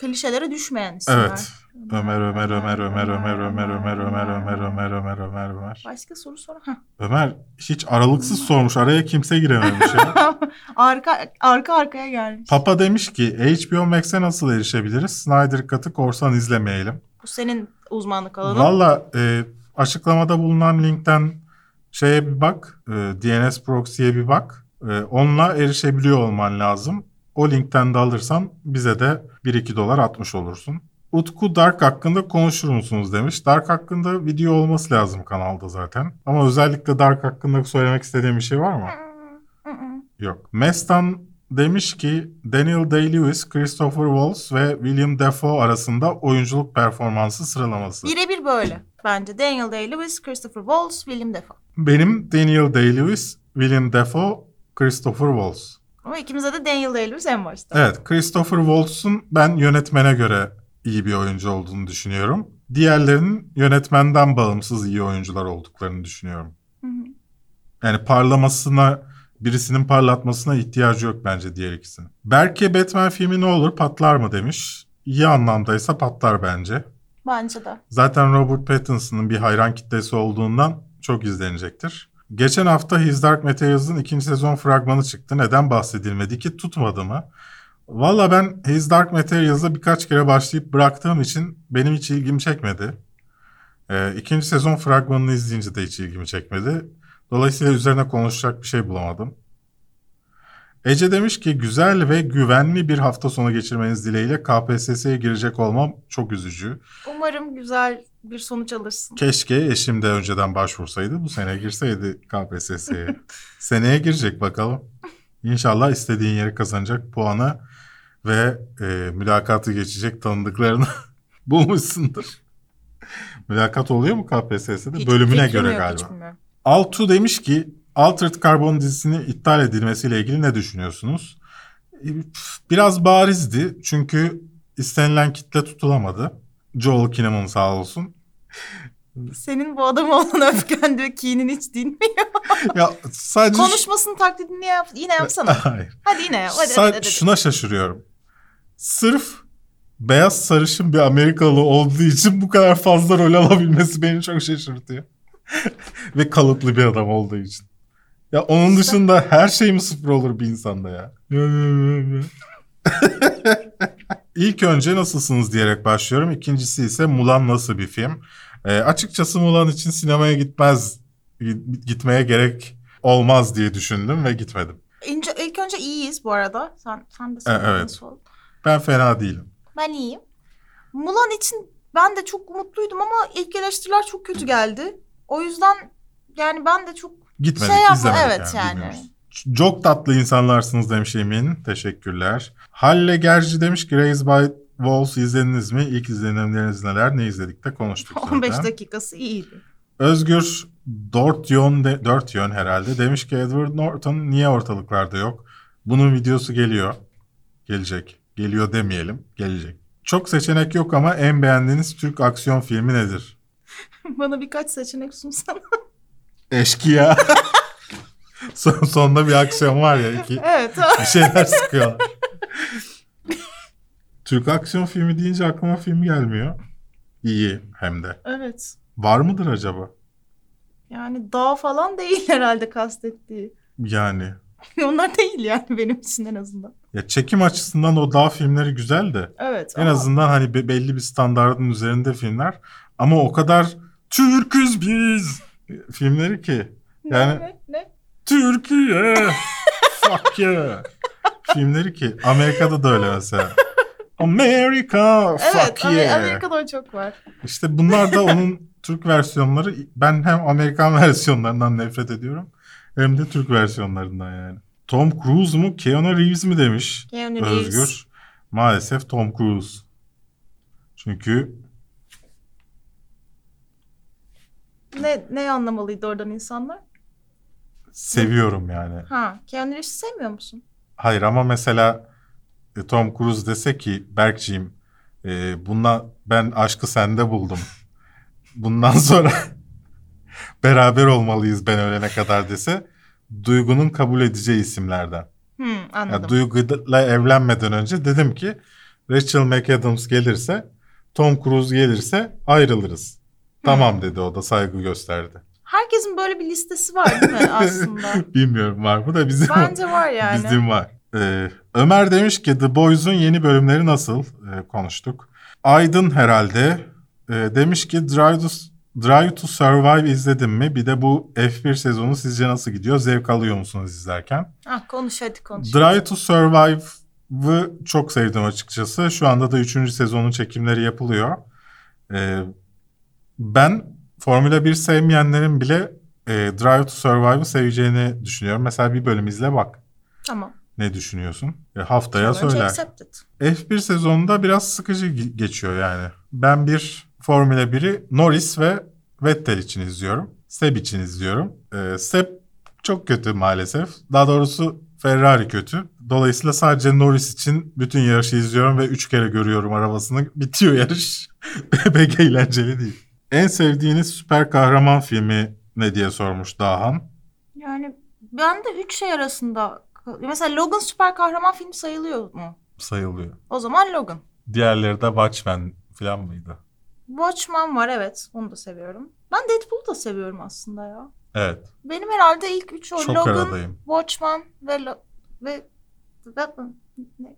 Klişelere düşmeyen isimler. Evet. Ömer, Ömer, Ömer, Ömer, Ömer, Ömer, Ömer, Ömer, Ömer, Ömer, Ömer, Ömer, Ömer. Başka soru sor. Ömer hiç aralıksız sormuş. Araya kimse girememiş ya. arka arka arkaya gelmiş. Papa demiş ki HBO Max'e nasıl erişebiliriz? Snyder Cut'ı korsan izlemeyelim. Bu senin uzmanlık alanın. Valla e, açıklamada bulunan linkten şeye bir bak. e, DNS proxy'ye bir bak. E, onunla erişebiliyor olman lazım. O linkten de alırsan bize de 1-2 dolar atmış olursun. Utku Dark hakkında konuşur musunuz demiş. Dark hakkında video olması lazım kanalda zaten. Ama özellikle Dark hakkında söylemek istediğim bir şey var mı? Yok. Mestan demiş ki Daniel Day-Lewis, Christopher Waltz ve William Dafoe arasında oyunculuk performansı sıralaması. Birebir böyle bence. Daniel Day-Lewis, Christopher Waltz, William Dafoe. Benim Daniel Day-Lewis, William Dafoe, Christopher Waltz. Ama ikimize de Daniel Day-Lewis en başta. Evet, Christopher Waltz'un ben yönetmene göre iyi bir oyuncu olduğunu düşünüyorum. Diğerlerinin yönetmenden bağımsız iyi oyuncular olduklarını düşünüyorum. Hı hı. Yani parlamasına, birisinin parlatmasına ihtiyacı yok bence diğer ikisinin. Berke Batman filmi ne olur patlar mı demiş. İyi anlamdaysa patlar bence. Bence de. Zaten Robert Pattinson'ın bir hayran kitlesi olduğundan çok izlenecektir. Geçen hafta His Dark Materials'ın ikinci sezon fragmanı çıktı. Neden bahsedilmedi ki tutmadı mı? Valla ben His Dark Materials'a birkaç kere başlayıp bıraktığım için benim hiç ilgimi çekmedi. Ee, ikinci sezon fragmanını izleyince de hiç ilgimi çekmedi. Dolayısıyla üzerine konuşacak bir şey bulamadım. Ece demiş ki güzel ve güvenli bir hafta sonu geçirmeniz dileğiyle KPSS'ye girecek olmam çok üzücü. Umarım güzel bir sonuç alırsın. Keşke eşim de önceden başvursaydı bu sene girseydi KPSS'ye. Seneye girecek bakalım. İnşallah istediğin yeri kazanacak puanı ve e, mülakatı geçecek tanıdıklarını bulmuşsundur. Mülakat oluyor mu KPSS'de? Hiç Bölümüne göre yok, galiba. Altu demiş ki Altered Carbon dizisinin iptal edilmesiyle ilgili ne düşünüyorsunuz? E, Biraz barizdi çünkü istenilen kitle tutulamadı. Joel Kinnaman sağ olsun. Senin bu adama olan öfken diyor kinin hiç dinmiyor. ya sadece... Konuşmasının taklidini yap, yine yapsana. Hayır. Hadi yine yap. Hadi, Sa- hadi, hadi. Şuna şaşırıyorum. Sırf beyaz sarışın bir Amerikalı olduğu için bu kadar fazla rol alabilmesi beni çok şaşırtıyor. Ve kalıplı bir adam olduğu için. Ya onun dışında her şey mi sıfır olur bir insanda ya? İlk önce nasılsınız diyerek başlıyorum. İkincisi ise Mulan nasıl bir film? Ee, açıkçası Mulan için sinemaya gitmez, gitmeye gerek olmaz diye düşündüm ve gitmedim. İnce, ilk önce iyiyiz bu arada. Sen, sen de E, söyle. evet. nasıl oldu? Ben fena değilim. Ben iyiyim. Mulan için ben de çok umutluydum ama ilk eleştiriler çok kötü geldi. O yüzden yani ben de çok Gitmedik, şey yapma. izlemedik Evet yani. bilmiyoruz. Çok tatlı insanlarsınız demiş Emin. Teşekkürler. Halle Gerci demiş ki Raised by Wolves izlediniz mi? İlk izlenimleriniz neler? Ne izledik de konuştuk zaten. 15 dakikası iyiydi. Özgür Dortyon, de, Dörtyon herhalde demiş ki Edward Norton niye ortalıklarda yok? Bunun videosu geliyor. Gelecek. Geliyor demeyelim. Gelecek. Çok seçenek yok ama en beğendiğiniz Türk aksiyon filmi nedir? Bana birkaç seçenek sunsana. Eşkıya. Son, sonunda bir aksiyon var ya. Iki, evet. bir şeyler sıkıyorlar. Türk aksiyon filmi deyince aklıma film gelmiyor. İyi hem de. evet. Var mıdır acaba? Yani dağ falan değil herhalde kastettiği. Yani. Onlar değil yani benim için en azından. Ya çekim açısından o dağ filmleri güzel de. Evet. En ama- azından hani be- belli bir standardın üzerinde filmler. Ama o kadar Türküz biz filmleri ki. Ne, yani- ne, ne? Türkiye. Fuck yeah. filmleri ki. Amerika'da da öyle mesela. Amerika. Evet Fuck Amer- yeah. Amerika'da çok var. İşte bunlar da onun Türk versiyonları. Ben hem Amerikan versiyonlarından nefret ediyorum. Hem de Türk versiyonlarından yani. Tom Cruise mu Keanu Reeves mi demiş Keanu Reeves. Özgür. Maalesef Tom Cruise. Çünkü Ne, ne anlamalıydı oradan insanlar? Seviyorum yani. Ha, Keanu Reeves'i sevmiyor musun? Hayır ama mesela e, Tom Cruise dese ki Berkciğim e, bundan ben aşkı sende buldum. Bundan sonra beraber olmalıyız ben ölene kadar dese Duygu'nun kabul edeceği isimlerden. Hmm, anladım. Ya Duygu'yla evlenmeden önce dedim ki Rachel McAdams gelirse Tom Cruise gelirse ayrılırız. Tamam dedi o da saygı gösterdi. Herkesin böyle bir listesi var değil mi aslında? Bilmiyorum var mı da bizim Bence var yani. bizim var. Ee, Ömer demiş ki The Boys'un yeni bölümleri nasıl Ee, konuştuk. Aydın herhalde e, demiş ki Drive to, Drive to Survive izledim mi? Bir de bu F1 sezonu sizce nasıl gidiyor? Zevk alıyor musunuz izlerken? Ah, konuş hadi konuş. Drive to Survive'ı çok sevdim açıkçası. Şu anda da 3. sezonun çekimleri yapılıyor. Ee, ben Formula 1 sevmeyenlerin bile e, Drive to Survive'ı seveceğini düşünüyorum. Mesela bir bölüm izle bak. Tamam. Ne düşünüyorsun? E, haftaya Önce söyler. accepted. F1 sezonunda biraz sıkıcı ge- geçiyor yani. Ben bir Formula 1'i Norris ve Vettel için izliyorum. Seb için izliyorum. Ee, Seb çok kötü maalesef. Daha doğrusu Ferrari kötü. Dolayısıyla sadece Norris için bütün yarışı izliyorum ve üç kere görüyorum arabasını. Bitiyor yarış. Pek eğlenceli değil. En sevdiğiniz süper kahraman filmi ne diye sormuş Dahan. Yani ben de üç şey arasında... Mesela Logan süper kahraman filmi sayılıyor mu? Sayılıyor. O zaman Logan. Diğerleri de Watchmen falan mıydı? Watchmen var evet. Onu da seviyorum. Ben Deadpool'u da seviyorum aslında ya. Evet. Benim herhalde ilk üç o. Çok Logan, aradayım. Watchmen ve... Lo- ve... Batman. Ne?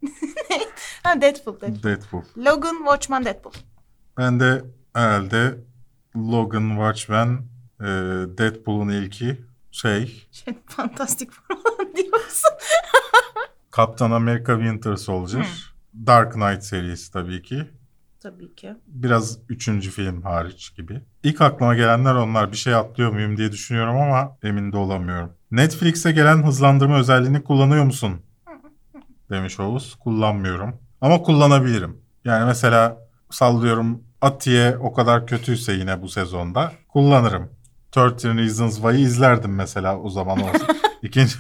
ha, Deadpool, Deadpool. Deadpool. Logan, Watchmen, Deadpool. Ben de herhalde Logan, Watchmen, e, Deadpool'un ilki şey, Şey, fantastik falan diyorsun. Kaptan Amerika Winter Soldier, Dark Knight serisi tabii ki. Tabii ki. Biraz üçüncü film hariç gibi. İlk aklıma gelenler onlar. Bir şey atlıyor muyum diye düşünüyorum ama emin de olamıyorum. Netflix'e gelen hızlandırma özelliğini kullanıyor musun? Demiş Oğuz. Kullanmıyorum. Ama kullanabilirim. Yani mesela sallıyorum Atiye o kadar kötüyse yine bu sezonda kullanırım. 13 Reasons Why'ı izlerdim mesela o zaman olsa. İkinci,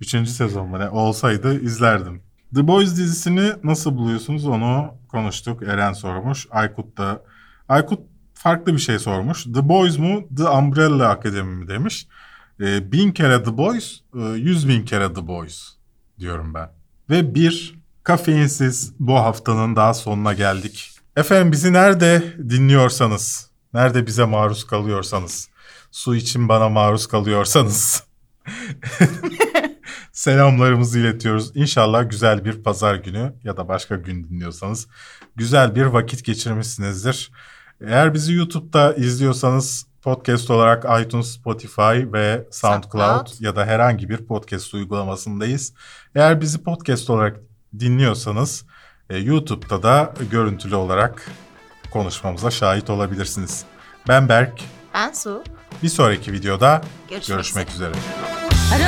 üçüncü sezon mu ne olsaydı izlerdim. The Boys dizisini nasıl buluyorsunuz onu konuştuk. Eren sormuş. Aykut da. Aykut farklı bir şey sormuş. The Boys mu The Umbrella Academy mi demiş. E, bin kere The Boys, e, yüz bin kere The Boys diyorum ben. Ve bir kafeinsiz bu haftanın daha sonuna geldik. Efendim bizi nerede dinliyorsanız, nerede bize maruz kalıyorsanız, su için bana maruz kalıyorsanız selamlarımızı iletiyoruz. İnşallah güzel bir pazar günü ya da başka gün dinliyorsanız güzel bir vakit geçirmişsinizdir. Eğer bizi YouTube'da izliyorsanız podcast olarak iTunes, Spotify ve SoundCloud, SoundCloud. ya da herhangi bir podcast uygulamasındayız. Eğer bizi podcast olarak dinliyorsanız e, YouTube'da da görüntülü olarak konuşmamıza şahit olabilirsiniz. Ben Berk. Ben Su. Bir sonraki videoda Görüşmek görüşmek üzere. I